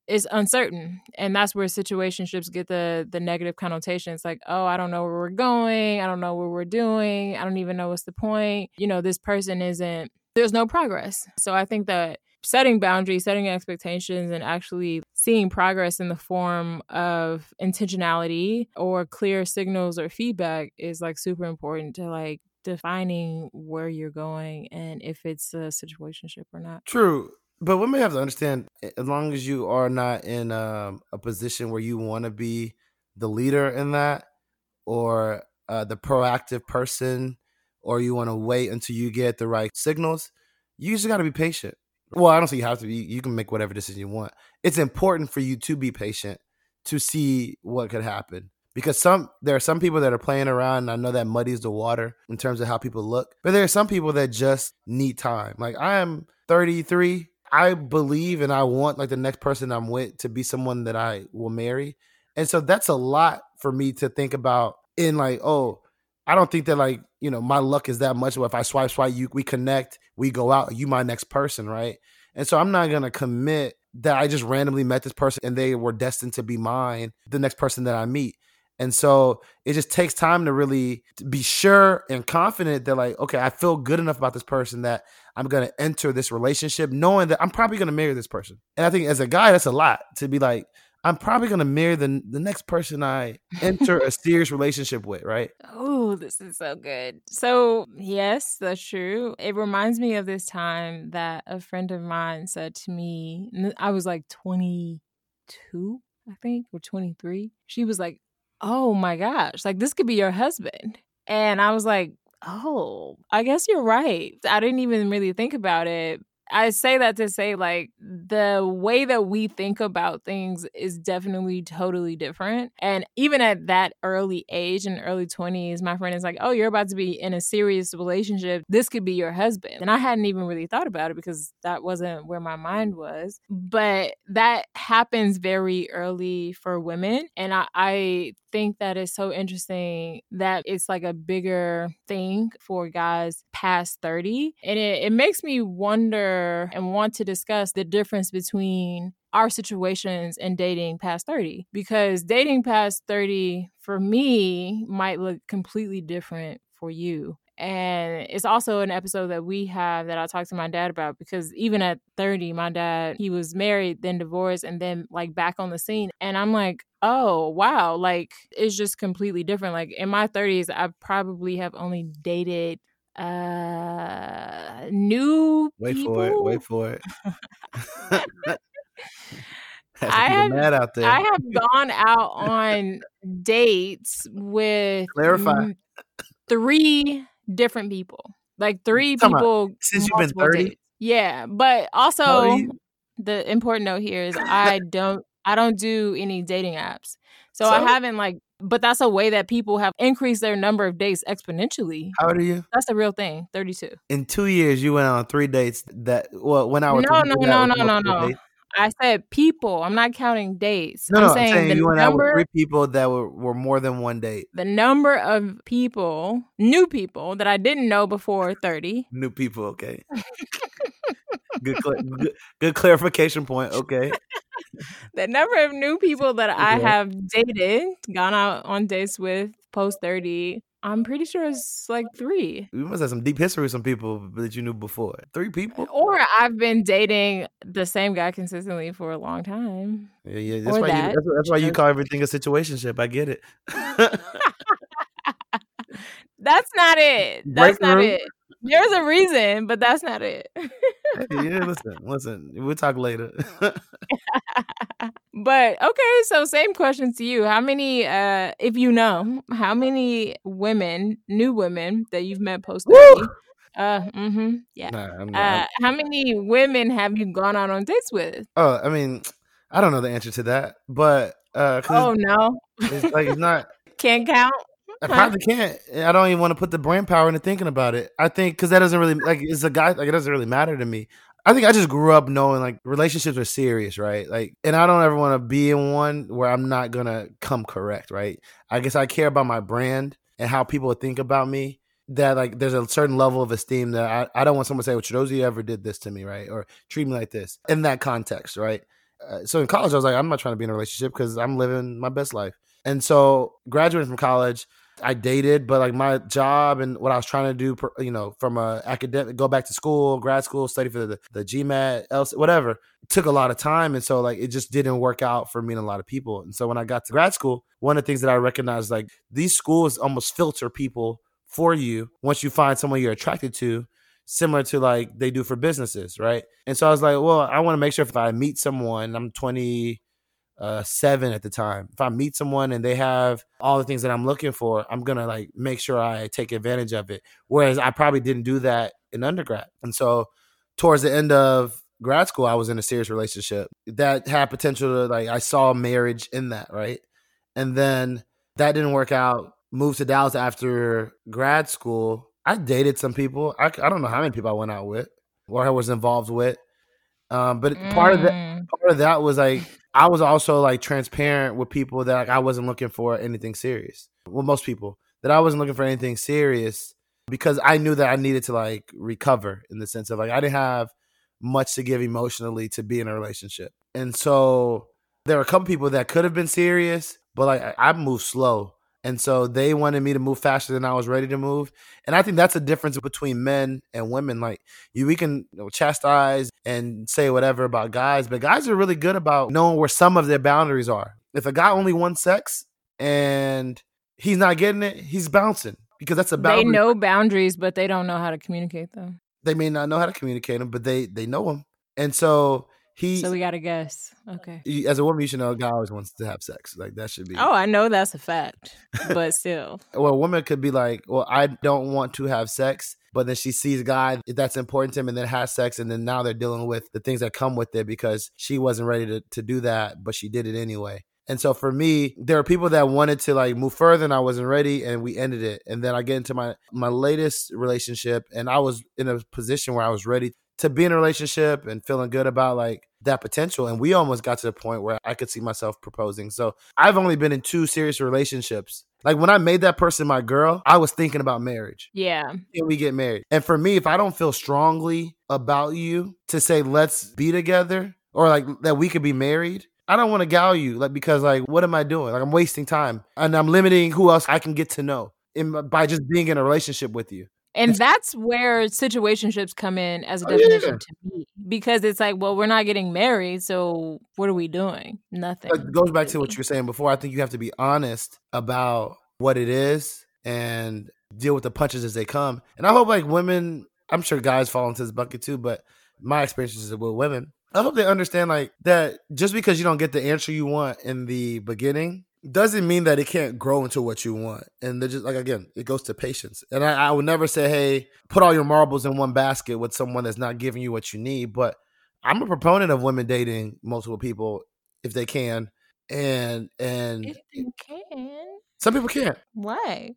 it's uncertain, and that's where situationships get the the negative connotation. It's like, oh, I don't know where we're going, I don't know what we're doing, I don't even know what's the point. You know, this person isn't. There's no progress. So I think that setting boundaries, setting expectations, and actually seeing progress in the form of intentionality or clear signals or feedback is like super important to like defining where you're going and if it's a situationship or not. True. But women have to understand as long as you are not in um, a position where you want to be the leader in that or uh, the proactive person or you want to wait until you get the right signals, you just got to be patient. Well, I don't say you have to be. You can make whatever decision you want. It's important for you to be patient to see what could happen because some there are some people that are playing around and I know that muddies the water in terms of how people look. But there are some people that just need time. Like I am 33. I believe and I want like the next person I'm with to be someone that I will marry. And so that's a lot for me to think about in like, oh, I don't think that like you know my luck is that much. But if I swipe, swipe, you we connect, we go out. You my next person, right? And so I'm not gonna commit that I just randomly met this person and they were destined to be mine, the next person that I meet. And so it just takes time to really be sure and confident that like, okay, I feel good enough about this person that I'm gonna enter this relationship knowing that I'm probably gonna marry this person. And I think as a guy, that's a lot to be like, I'm probably gonna marry the the next person I enter a serious relationship with, right? Oh, this is so good. So, yes, that's true. It reminds me of this time that a friend of mine said to me, I was like 22, I think, or 23. She was like, Oh my gosh, like this could be your husband. And I was like, Oh, I guess you're right. I didn't even really think about it. I say that to say, like, the way that we think about things is definitely totally different. And even at that early age, in early 20s, my friend is like, Oh, you're about to be in a serious relationship. This could be your husband. And I hadn't even really thought about it because that wasn't where my mind was. But that happens very early for women. And I, I think that is so interesting that it's like a bigger thing for guys past 30. And it, it makes me wonder and want to discuss the difference between our situations and dating past 30 because dating past 30 for me might look completely different for you and it's also an episode that we have that I talked to my dad about because even at 30, my dad, he was married, then divorced, and then like back on the scene. And I'm like, oh, wow, like it's just completely different. Like in my 30s, I probably have only dated uh new wait people. for it wait for it I have. I have gone out on dates with clarify three different people, like three people since you've been thirty. Dates. Yeah, but also the important note here is I don't I don't do any dating apps, so, so I haven't like. But that's a way that people have increased their number of dates exponentially. How old are you? That's a real thing. Thirty-two. In two years, you went on three dates. That well, when I was no, no, no, no, no, no. I said people. I'm not counting dates. No, I'm no, saying, I'm saying the you went number, out with three people that were, were more than one date. The number of people, new people that I didn't know before 30. New people, okay. good, good, good clarification point. Okay. the number of new people that I have dated, gone out on dates with post 30 I'm pretty sure it's like three. You must have some deep history with some people that you knew before. Three people? Or I've been dating the same guy consistently for a long time. Yeah, yeah. That's, why, that. you, that's, that's why you call everything a situationship. I get it. that's not it. That's Break not room. it. There's a reason, but that's not it. yeah, listen, listen. We'll talk later. but okay, so same question to you. How many, uh, if you know, how many women, new women that you've met post uh, mm-hmm, yeah. Nah, uh, how many women have you gone out on dates with? Oh, I mean, I don't know the answer to that, but uh, oh no, it's like it's not can't count. I probably can't. I don't even want to put the brain power into thinking about it. I think because that doesn't really like it's a guy like it doesn't really matter to me. I think I just grew up knowing like relationships are serious, right? Like, and I don't ever want to be in one where I'm not gonna come correct, right? I guess I care about my brand and how people think about me. That like there's a certain level of esteem that I, I don't want someone to say, "Well, Chidozie ever did this to me," right? Or treat me like this in that context, right? Uh, so in college, I was like, I'm not trying to be in a relationship because I'm living my best life. And so graduating from college, I dated, but like my job and what I was trying to do, you know, from a academic, go back to school, grad school, study for the, the GMAT, else, whatever, took a lot of time. And so like, it just didn't work out for me and a lot of people. And so when I got to grad school, one of the things that I recognized, like these schools almost filter people for you once you find someone you're attracted to, similar to like they do for businesses. Right. And so I was like, well, I want to make sure if I meet someone, I'm 20, uh, seven at the time. If I meet someone and they have all the things that I'm looking for, I'm gonna like make sure I take advantage of it. Whereas I probably didn't do that in undergrad. And so towards the end of grad school, I was in a serious relationship that had potential to like I saw marriage in that, right? And then that didn't work out. Moved to Dallas after grad school. I dated some people. I, I don't know how many people I went out with or I was involved with. Um, but mm. part of that part of that was like I was also like transparent with people that like I wasn't looking for anything serious. Well, most people that I wasn't looking for anything serious because I knew that I needed to like recover in the sense of like I didn't have much to give emotionally to be in a relationship. And so there were a couple people that could have been serious, but like I moved slow And so they wanted me to move faster than I was ready to move. And I think that's a difference between men and women. Like you, we can you know, chastise and say whatever about guys, but guys are really good about knowing where some of their boundaries are. If a guy only wants sex and he's not getting it, he's bouncing because that's a boundary. They know boundaries, but they don't know how to communicate them. They may not know how to communicate them, but they they know them. And so he. So we got to guess. Okay. As a woman, you should know a guy always wants to have sex. Like that should be. Oh, I know that's a fact, but still. well, a woman could be like, "Well, I don't want to have sex," but then she sees a guy that's important to him, and then has sex, and then now they're dealing with the things that come with it because she wasn't ready to to do that, but she did it anyway. And so for me, there are people that wanted to like move further and I wasn't ready and we ended it. And then I get into my my latest relationship and I was in a position where I was ready to be in a relationship and feeling good about like that potential. And we almost got to the point where I could see myself proposing. So I've only been in two serious relationships. Like when I made that person my girl, I was thinking about marriage. Yeah. Can we get married? And for me, if I don't feel strongly about you to say, let's be together or like that we could be married, I don't want to gal you, like because like what am I doing? Like I'm wasting time and I'm limiting who else I can get to know in, by just being in a relationship with you. And that's where situationships come in as a definition oh, yeah. to me because it's like, well, we're not getting married, so what are we doing? Nothing. It goes back to what you were saying before. I think you have to be honest about what it is and deal with the punches as they come. And I hope like women, I'm sure guys fall into this bucket too, but my experiences with women I hope they understand like that just because you don't get the answer you want in the beginning doesn't mean that it can't grow into what you want. And they're just like again, it goes to patience. And I, I would never say, hey, put all your marbles in one basket with someone that's not giving you what you need. But I'm a proponent of women dating multiple people if they can. And and if they can. Some people can't. Why?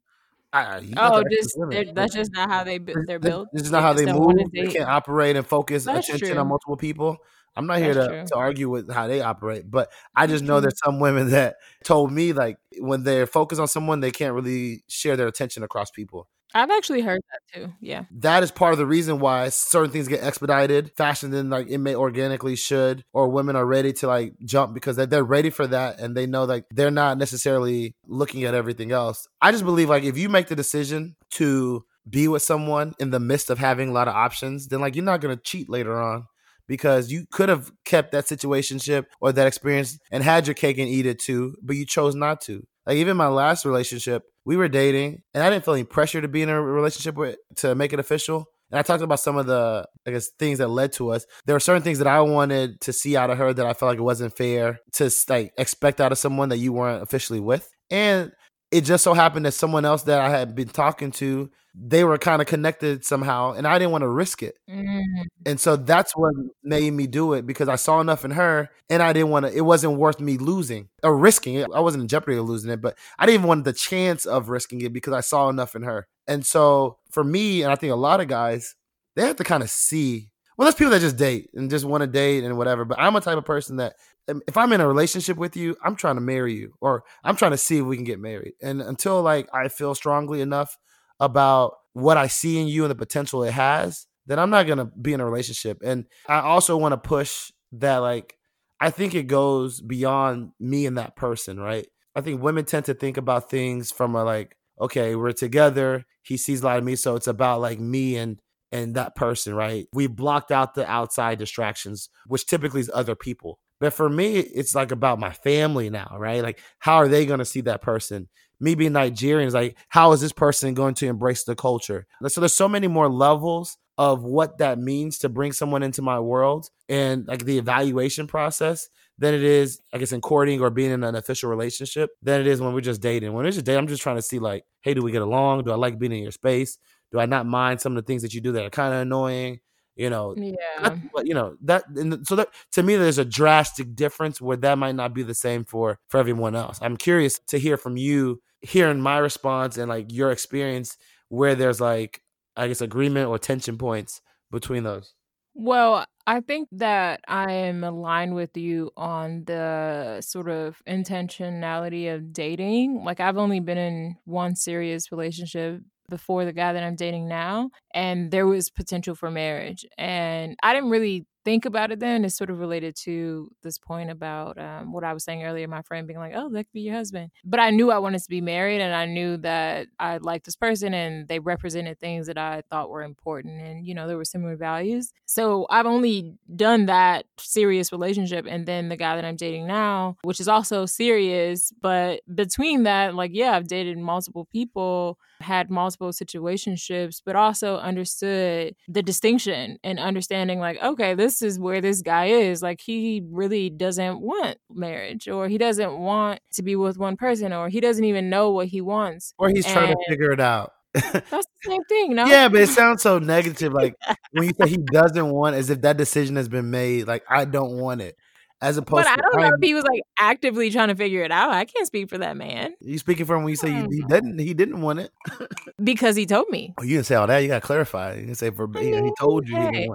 I, oh, just that's just not how they they're built. This is not how they move. They can't operate and focus that's attention true. on multiple people. I'm not here to, to argue with how they operate, but I just know mm-hmm. there's some women that told me like when they're focused on someone, they can't really share their attention across people. I've actually heard that too. Yeah. That is part of the reason why certain things get expedited faster than like it may organically should, or women are ready to like jump because they're ready for that and they know like they're not necessarily looking at everything else. I just believe like if you make the decision to be with someone in the midst of having a lot of options, then like you're not gonna cheat later on because you could have kept that situationship or that experience and had your cake and eat it too, but you chose not to. Like even my last relationship, we were dating and I didn't feel any pressure to be in a relationship with to make it official. And I talked about some of the I guess things that led to us. There were certain things that I wanted to see out of her that I felt like it wasn't fair to like expect out of someone that you weren't officially with. And it just so happened that someone else that I had been talking to, they were kind of connected somehow, and I didn't want to risk it. Mm. And so that's what made me do it because I saw enough in her, and I didn't want to. It wasn't worth me losing or risking it. I wasn't in jeopardy of losing it, but I didn't even want the chance of risking it because I saw enough in her. And so for me, and I think a lot of guys, they have to kind of see. Well, there's people that just date and just want to date and whatever. But I'm a type of person that if I'm in a relationship with you, I'm trying to marry you or I'm trying to see if we can get married. And until like I feel strongly enough about what I see in you and the potential it has, then I'm not going to be in a relationship. And I also want to push that like I think it goes beyond me and that person, right? I think women tend to think about things from a like okay, we're together, he sees a lot of me so it's about like me and and that person, right? We've blocked out the outside distractions, which typically is other people. But for me, it's like about my family now, right? Like, how are they going to see that person? Me being Nigerian is like, how is this person going to embrace the culture? So there's so many more levels of what that means to bring someone into my world and like the evaluation process than it is, I guess, in courting or being in an official relationship than it is when we're just dating. When we're just dating, I'm just trying to see like, hey, do we get along? Do I like being in your space? Do I not mind some of the things that you do that are kind of annoying? You know yeah. but you know that and so that to me there's a drastic difference where that might not be the same for for everyone else. I'm curious to hear from you hearing my response and like your experience where there's like i guess agreement or tension points between those. Well i think that i am aligned with you on the sort of intentionality of dating. Like i've only been in one serious relationship before the guy that I'm dating now, and there was potential for marriage. And I didn't really think about it then It's sort of related to this point about um, what I was saying earlier, my friend being like, oh, that could be your husband. But I knew I wanted to be married and I knew that I liked this person and they represented things that I thought were important. And, you know, there were similar values. So I've only done that serious relationship. And then the guy that I'm dating now, which is also serious. But between that, like, yeah, I've dated multiple people, had multiple situationships, but also understood the distinction and understanding, like, okay, this is where this guy is. Like he really doesn't want marriage or he doesn't want to be with one person or he doesn't even know what he wants. Or he's and trying to figure it out. that's the same thing, no? Yeah, but it sounds so negative. Like when you say he doesn't want, as if that decision has been made. Like I don't want it as opposed. But I don't know if he was like actively trying to figure it out. I can't speak for that man. You speaking for him when you say he, he hmm. didn't. He didn't want it because he told me. Oh, you didn't say all that. You got to clarify. You can say for I he told you. Hey.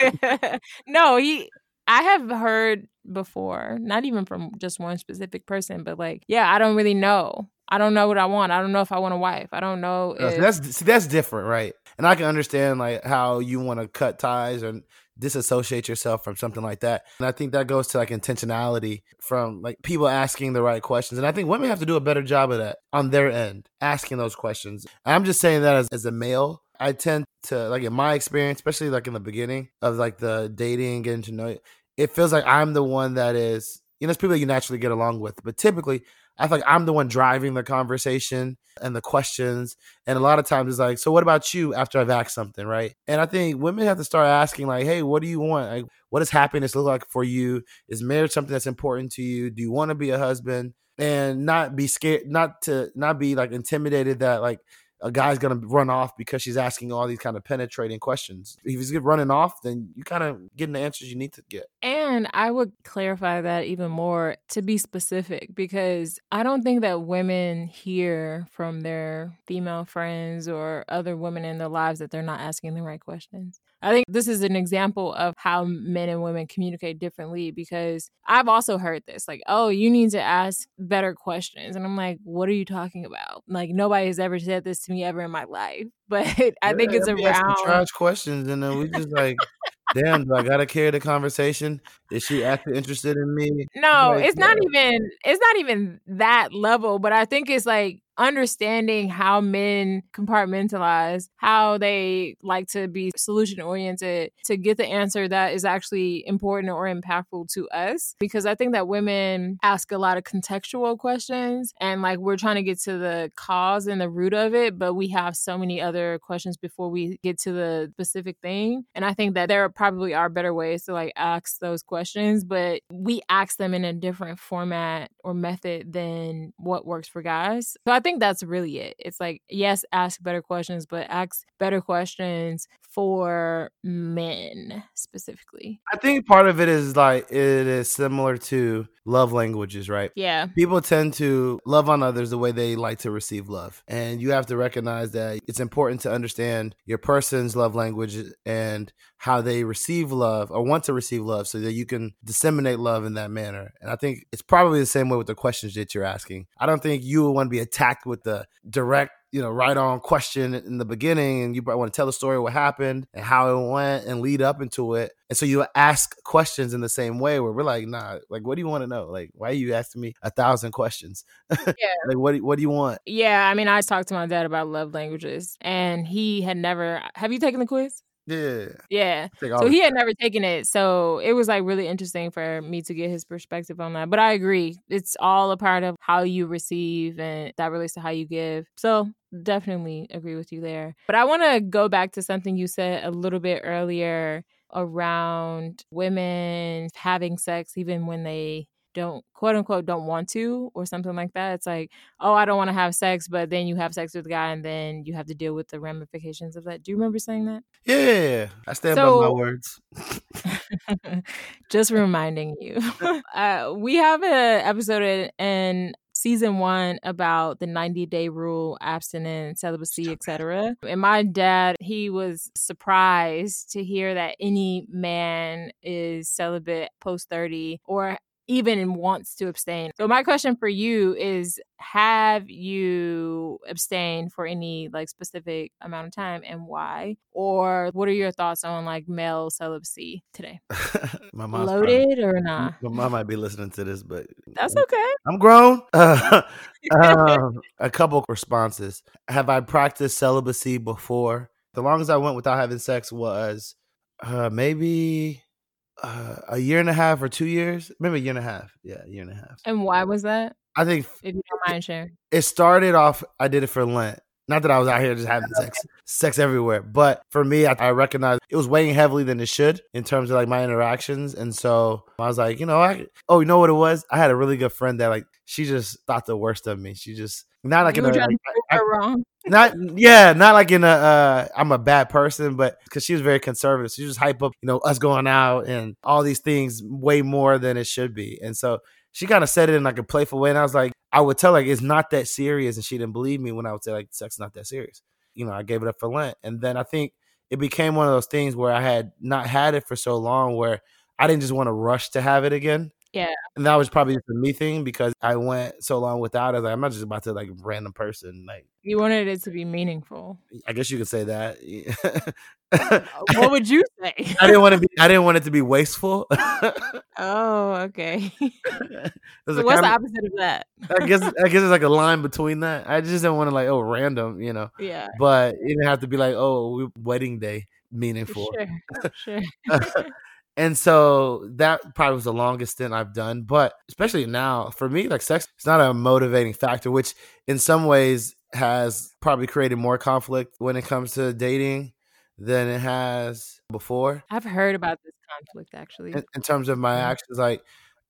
He no, he. I have heard before, not even from just one specific person, but like, yeah, I don't really know. I don't know what I want. I don't know if I want a wife. I don't know. If... That's see, that's different, right? And I can understand like how you want to cut ties and disassociate yourself from something like that. And I think that goes to like intentionality from like people asking the right questions. And I think women have to do a better job of that on their end, asking those questions. I'm just saying that as, as a male, I tend to like in my experience, especially like in the beginning of like the dating, and getting to know it, it feels like I'm the one that is, you know, it's people you naturally get along with. But typically I feel like I'm the one driving the conversation and the questions. And a lot of times it's like, so what about you after I've asked something, right? And I think women have to start asking, like, hey, what do you want? Like, what does happiness look like for you? Is marriage something that's important to you? Do you want to be a husband? And not be scared, not to not be like intimidated that like a guy's gonna run off because she's asking all these kind of penetrating questions. If he's running off, then you kind of getting the answers you need to get. And I would clarify that even more to be specific because I don't think that women hear from their female friends or other women in their lives that they're not asking the right questions. I think this is an example of how men and women communicate differently because I've also heard this like, oh, you need to ask better questions. And I'm like, what are you talking about? Like, nobody has ever said this to me ever in my life. But I think it's around trash questions. And then we just like, damn, do I gotta carry the conversation? Is she actually interested in me? No, like, it's not even it's not even that level, but I think it's like understanding how men compartmentalize, how they like to be solution oriented to get the answer that is actually important or impactful to us. Because I think that women ask a lot of contextual questions and like we're trying to get to the cause and the root of it, but we have so many other questions before we get to the specific thing. And I think that there probably are better ways to like ask those questions, but we ask them in a different format or method than what works for guys. So I think think that's really it. It's like, yes, ask better questions, but ask better questions for men specifically. I think part of it is like it is similar to love languages, right? Yeah. People tend to love on others the way they like to receive love. And you have to recognize that it's important to understand your person's love language and how they receive love or want to receive love so that you can disseminate love in that manner. And I think it's probably the same way with the questions that you're asking. I don't think you would want to be attacked with the direct you know, right on question in the beginning, and you probably want to tell the story what happened and how it went and lead up into it. And so you ask questions in the same way where we're like, nah, like, what do you want to know? Like, why are you asking me a thousand questions? Yeah. like, what do, what do you want? Yeah. I mean, I talked to my dad about love languages, and he had never, have you taken the quiz? Yeah. Yeah. So he had never taken it. So it was like really interesting for me to get his perspective on that. But I agree. It's all a part of how you receive and that relates to how you give. So definitely agree with you there. But I want to go back to something you said a little bit earlier around women having sex even when they don't quote unquote don't want to or something like that. It's like, oh, I don't want to have sex, but then you have sex with the guy and then you have to deal with the ramifications of that. Do you remember saying that? Yeah, I stand so, by my words. just reminding you. uh, we have an episode in season one about the 90 day rule, abstinence, celibacy, etc. And my dad, he was surprised to hear that any man is celibate post 30 or even wants to abstain. So my question for you is have you abstained for any like specific amount of time and why? Or what are your thoughts on like male celibacy today? my mom's Loaded probably- or not? My mom might be listening to this, but That's okay. I'm grown. Uh, um, a couple responses. Have I practiced celibacy before? The longest I went without having sex was uh, maybe uh, a year and a half or two years. Maybe a year and a half. Yeah, a year and a half. And why was that? I think If you don't mind sharing. it started off. I did it for Lent. Not that I was out here just having sex, sex everywhere. But for me, I, I recognized it was weighing heavily than it should in terms of like my interactions. And so I was like, you know, I oh, you know what it was? I had a really good friend that like she just thought the worst of me. She just not like you in a, like, I- wrong. Not yeah, not like in a uh I'm a bad person, but because she was very conservative. So she just hype up, you know, us going out and all these things way more than it should be. And so she kind of said it in like a playful way. And I was like, I would tell like it's not that serious, and she didn't believe me when I would say like sex not that serious. You know, I gave it up for Lent. And then I think it became one of those things where I had not had it for so long where I didn't just want to rush to have it again. Yeah. And that was probably just a me thing because I went so long without it. Like, I'm not just about to like random person. Like You wanted it to be meaningful. I guess you could say that. Uh, what would you say? I didn't want to be. I didn't want it to be wasteful. oh, okay. So what's the opposite of that? I guess. I guess there's like a line between that. I just didn't want to like oh random, you know. Yeah. But it didn't have to be like oh wedding day meaningful. Sure. Sure. Uh, and so that probably was the longest stint I've done. But especially now, for me, like sex, it's not a motivating factor, which in some ways has probably created more conflict when it comes to dating than it has before. I've heard about this conflict actually. in, in terms of my Yeah. actions like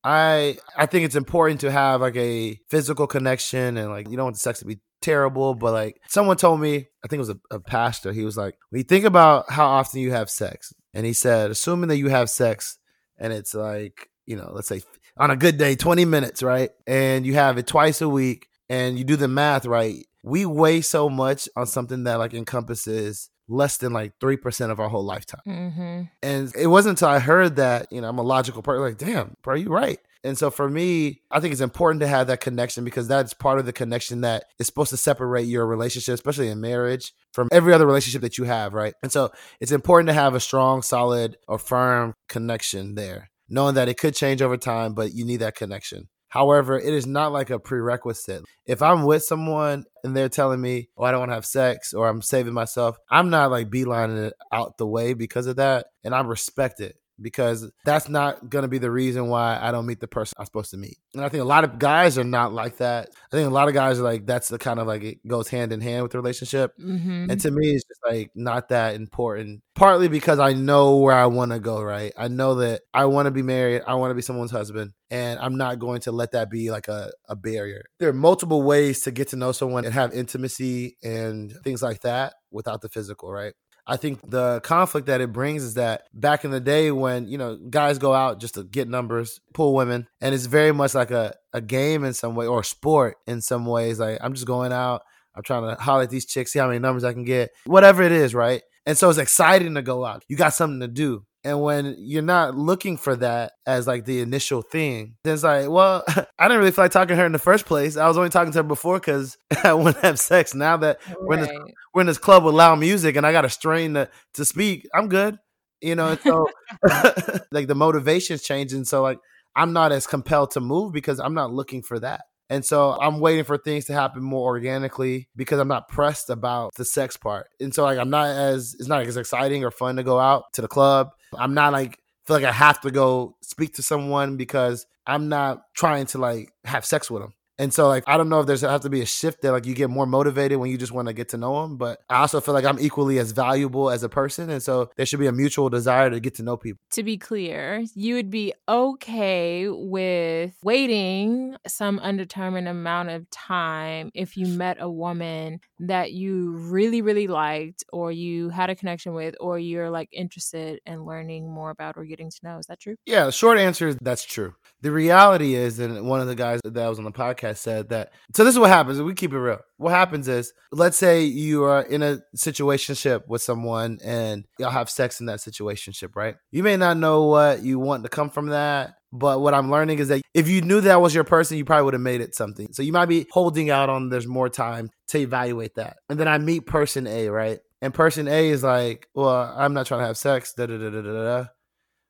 i i think it's important to have like a physical connection and like you don't want the sex to be terrible but like someone told me i think it was a, a pastor he was like when you think about how often you have sex and he said assuming that you have sex and it's like you know let's say on a good day 20 minutes right and you have it twice a week and you do the math right we weigh so much on something that like encompasses less than like 3% of our whole lifetime mm-hmm. and it wasn't until I heard that, you know, I'm a logical person, like, damn, bro, you right. And so for me, I think it's important to have that connection because that's part of the connection that is supposed to separate your relationship, especially in marriage, from every other relationship that you have, right? And so it's important to have a strong, solid, or firm connection there, knowing that it could change over time, but you need that connection. However, it is not like a prerequisite. If I'm with someone and they're telling me, oh, I don't want to have sex or I'm saving myself, I'm not like beelining it out the way because of that. And I respect it because that's not going to be the reason why I don't meet the person I'm supposed to meet. And I think a lot of guys are not like that. I think a lot of guys are like, that's the kind of like it goes hand in hand with the relationship. Mm-hmm. And to me, it's just like not that important. Partly because I know where I want to go, right? I know that I want to be married. I want to be someone's husband. And I'm not going to let that be like a, a barrier. There are multiple ways to get to know someone and have intimacy and things like that without the physical, right? I think the conflict that it brings is that back in the day when, you know, guys go out just to get numbers, pull women, and it's very much like a, a game in some way or sport in some ways. Like I'm just going out, I'm trying to holler at these chicks, see how many numbers I can get, whatever it is, right? And so it's exciting to go out. You got something to do. And when you're not looking for that as like the initial thing, then it's like, well, I didn't really feel like talking to her in the first place. I was only talking to her before because I want to have sex. Now that we're in this we're in this club with loud music and I got a strain to, to speak, I'm good. You know, and so like the motivation's changing. So like I'm not as compelled to move because I'm not looking for that. And so I'm waiting for things to happen more organically because I'm not pressed about the sex part. And so like I'm not as it's not as exciting or fun to go out to the club. I'm not like feel like I have to go speak to someone because I'm not trying to like have sex with them. And so, like, I don't know if there's have to be a shift that like you get more motivated when you just want to get to know them. But I also feel like I'm equally as valuable as a person, and so there should be a mutual desire to get to know people. to be clear, you would be okay with waiting some undetermined amount of time if you met a woman that you really, really liked, or you had a connection with, or you're like interested in learning more about or getting to know. Is that true? Yeah, short answer is that's true. The reality is, and one of the guys that was on the podcast said that. So this is what happens. We keep it real. What happens is, let's say you are in a situationship with someone, and y'all have sex in that situationship, right? You may not know what you want to come from that, But what I'm learning is that if you knew that was your person, you probably would have made it something. So you might be holding out on there's more time to evaluate that. And then I meet person A, right? And person A is like, well, I'm not trying to have sex. Da, da, da, da, da.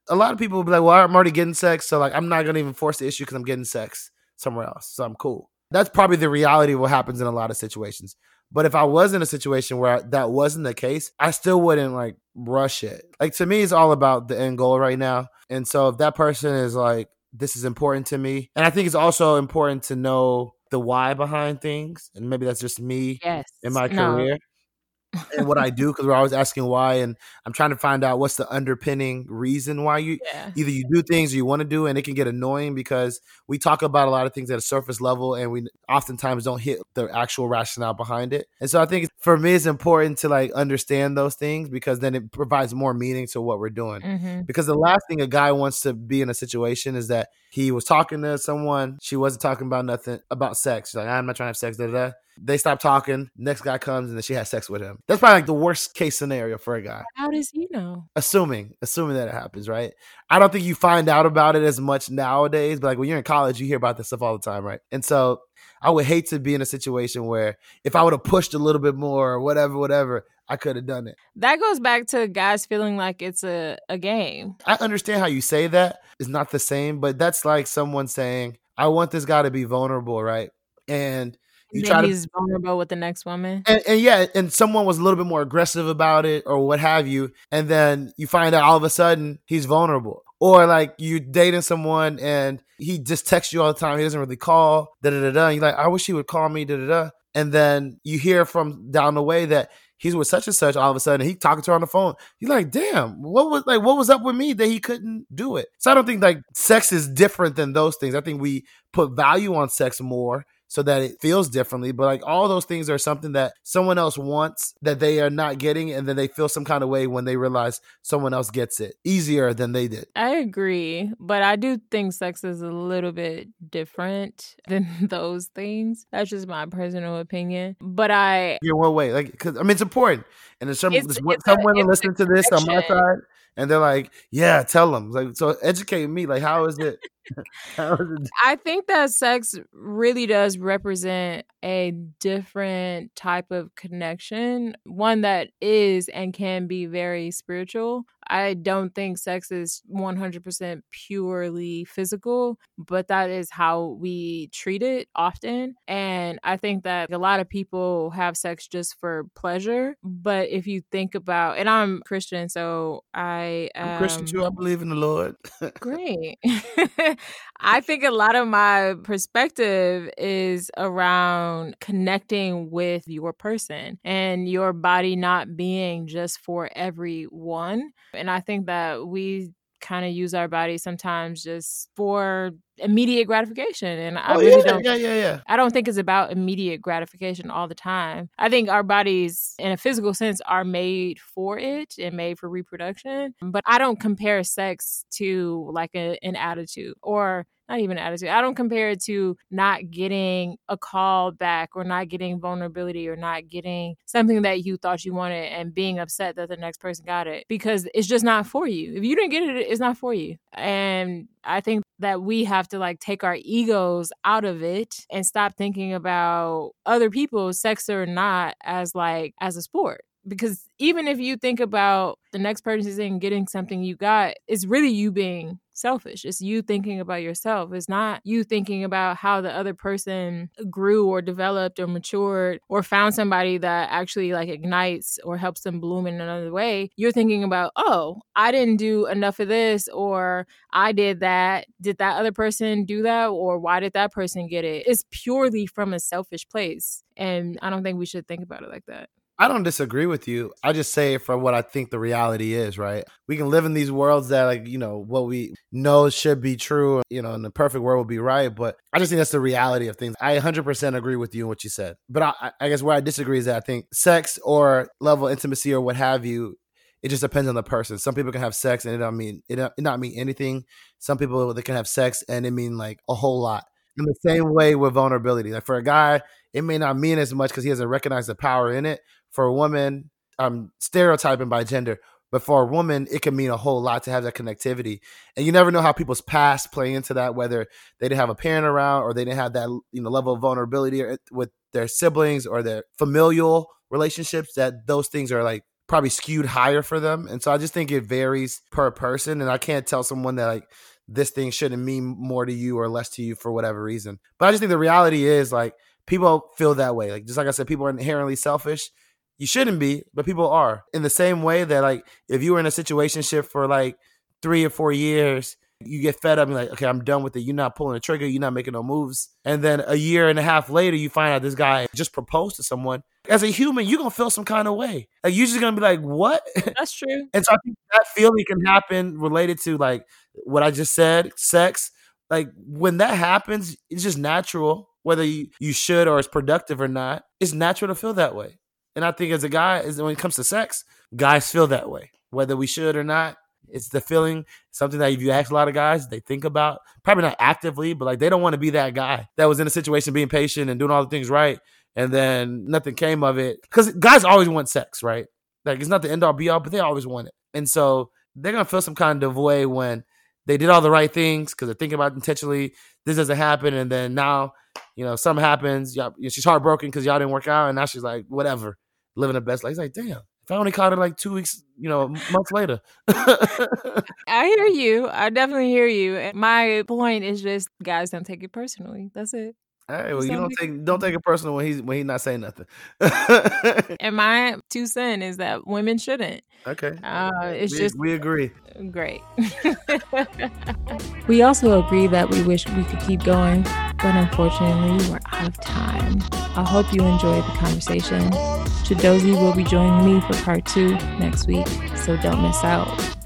A lot of people will be like, well, I'm already getting sex. So like, I'm not going to even force the issue because I'm getting sex somewhere else. So I'm cool. That's probably the reality of what happens in a lot of situations. But if I was in a situation where that wasn't the case, I still wouldn't like rush it. Like to me, it's all about the end goal right now. And so if that person is like, this is important to me, and I think it's also important to know the why behind things. And maybe that's just me yes. in my no. career and what I do because we're always asking why, and I'm trying to find out what's the underpinning reason why you yeah. either you do things you want to do, and it can get annoying because we talk about a lot of things at a surface level, and we oftentimes don't hit the actual rationale behind it. And so I think for me, it's important to like understand those things because then it provides more meaning to what we're doing. Mm-hmm. Because the last thing a guy wants to be in a situation is that he was talking to someone, she wasn't talking about nothing about sex. She's like, I'm not trying to have sex. Da, da, da they stop talking. Next guy comes and then she has sex with him. That's probably like the worst case scenario for a guy. How does he know? Assuming, assuming that it happens, right? I don't think you find out about it as much nowadays, but like when you're in college, you hear about this stuff all the time, right? And so I would hate to be in a situation where if I would have pushed a little bit more or whatever, whatever, I could have done it. That goes back to guys feeling like it's a, a game. I understand how you say that. It's not the same, but that's like someone saying, I want this guy to be vulnerable, right? And you try he's to, vulnerable with the next woman. And, and, yeah, and someone was a little bit more aggressive about it or what have you. And then you find out all of a sudden he's vulnerable. Or like you dating someone and he just texts you all the time. He doesn't really call. Da da da da. You're like, I wish he would call me. Da da da. And then you hear from down the way that he's with such and such. All of a sudden, he talking to her on the phone. You're like, damn, what was like, what was up with me that he couldn't do it? So I don't think like sex is different than those things. I think we put value on sex more so that it feels differently. But like all those things are something that someone else wants that they are not getting, and then they feel some kind of way when they realize someone else gets it easier than they did. I agree, but I do think sex is a little bit different than those things. That's just my personal opinion. But I yeah, one way, like because I mean it's important, and there's some it's, it's some a, women listening to this on my side and they're like, "Yeah, tell them." Like, so educate me. Like, how is it? I think that sex really does represent a different type of connection, one that is and can be very spiritual. I don't think sex is 100% purely physical, but that is how we treat it often. And I think that a lot of people have sex just for pleasure. But if you think about, and I'm Christian, so I. Um, I'm Christian too. I believe in the Lord. great. I think a lot of my perspective is around connecting with your person and your body not being just for everyone. And I think that we kind of use our bodies sometimes just for immediate gratification and i oh, really yeah, don't yeah yeah yeah. I don't think it's about immediate gratification all the time. I think our bodies in a physical sense are made for it and made for reproduction but i don't compare sex to like a, an attitude or not even attitude. I don't compare it to not getting a call back or not getting vulnerability or not getting something that you thought you wanted and being upset that the next person got it because it's just not for you. If you didn't get it, it's not for you. And I think that we have to like take our egos out of it and stop thinking about other people, sex or not, as like as a sport because even if you think about the next person getting something you got, it's really you being selfish. It's you thinking about yourself. It's not you thinking about how the other person grew or developed or matured or found somebody that actually like ignites or helps them bloom in another way. You're thinking about, oh, I didn't do enough of this or I did that. Did that other person do that? Or why did that person get it? It's purely from a selfish place. And I don't think we should think about it like that. I don't disagree with you. I just say for what I think the reality is, right? We can live in these worlds that, like, you know, what we know should be true, you know, in the perfect world would be right. But I just think that's the reality of things. I 100% agree with you in what you said. But I, I guess where I disagree is that I think sex or level of intimacy or what have you, it just depends on the person. Some people can have sex and it don't mean it, it not mean anything. Some people they can have sex and it mean like a whole lot. In the same way with vulnerability, like for a guy, it may not mean as much because he doesn't recognize the power in it for a woman, I'm stereotyping by gender. But for a woman, it can mean a whole lot to have that connectivity. And you never know how people's past play into that, whether they didn't have a parent around or they didn't have that you know level of vulnerability with their siblings or their familial relationships. That those things are like probably skewed higher for them. And so I just think it varies per person. And I can't tell someone that like this thing shouldn't mean more to you or less to you for whatever reason. But I just think the reality is like people feel that way. Like just like I said, people are inherently selfish you shouldn't be, but people are. In the same way that like if you were in a situation for like three or four years, you get fed up and like, okay, I'm done with it. You're not pulling the trigger, you're not making no moves. And then a year and a half later, you find out this guy just proposed to someone. As a human, you're gonna feel some kind of way. Like you're just gonna be like, what? That's true. and so I think that feeling can happen related to like what I just said, sex. Like when that happens, it's just natural, whether you, you should or it's productive or not. It's natural to feel that way. And I think as a guy, when it comes to sex, guys feel that way, whether we should or not. It's the feeling, something that if you ask a lot of guys, they think about, probably not actively, but like they don't want to be that guy that was in a situation being patient and doing all the things right. And then nothing came of it. Because guys always want sex, right? Like it's not the end all be all, but they always want it. And so they're going to feel some kind of way when they did all the right things because they're thinking about intentionally, this doesn't happen. And then now, you know, something happens. Y'all, she's heartbroken because y'all didn't work out. And now she's like, whatever living the best life. He's like, damn, if I only caught it like two weeks, you know, months later. I hear you. I definitely hear you. My point is just guys don't take it personally. That's it. All right, well, you don't take don't take it personal when he's when he's not saying nothing. and my two cent is that women shouldn't. Okay. Uh, it's we, just we agree. Great. we also agree that we wish we could keep going, but unfortunately, we're out of time. I hope you enjoyed the conversation. Chidozie will be joining me for part two next week, so don't miss out.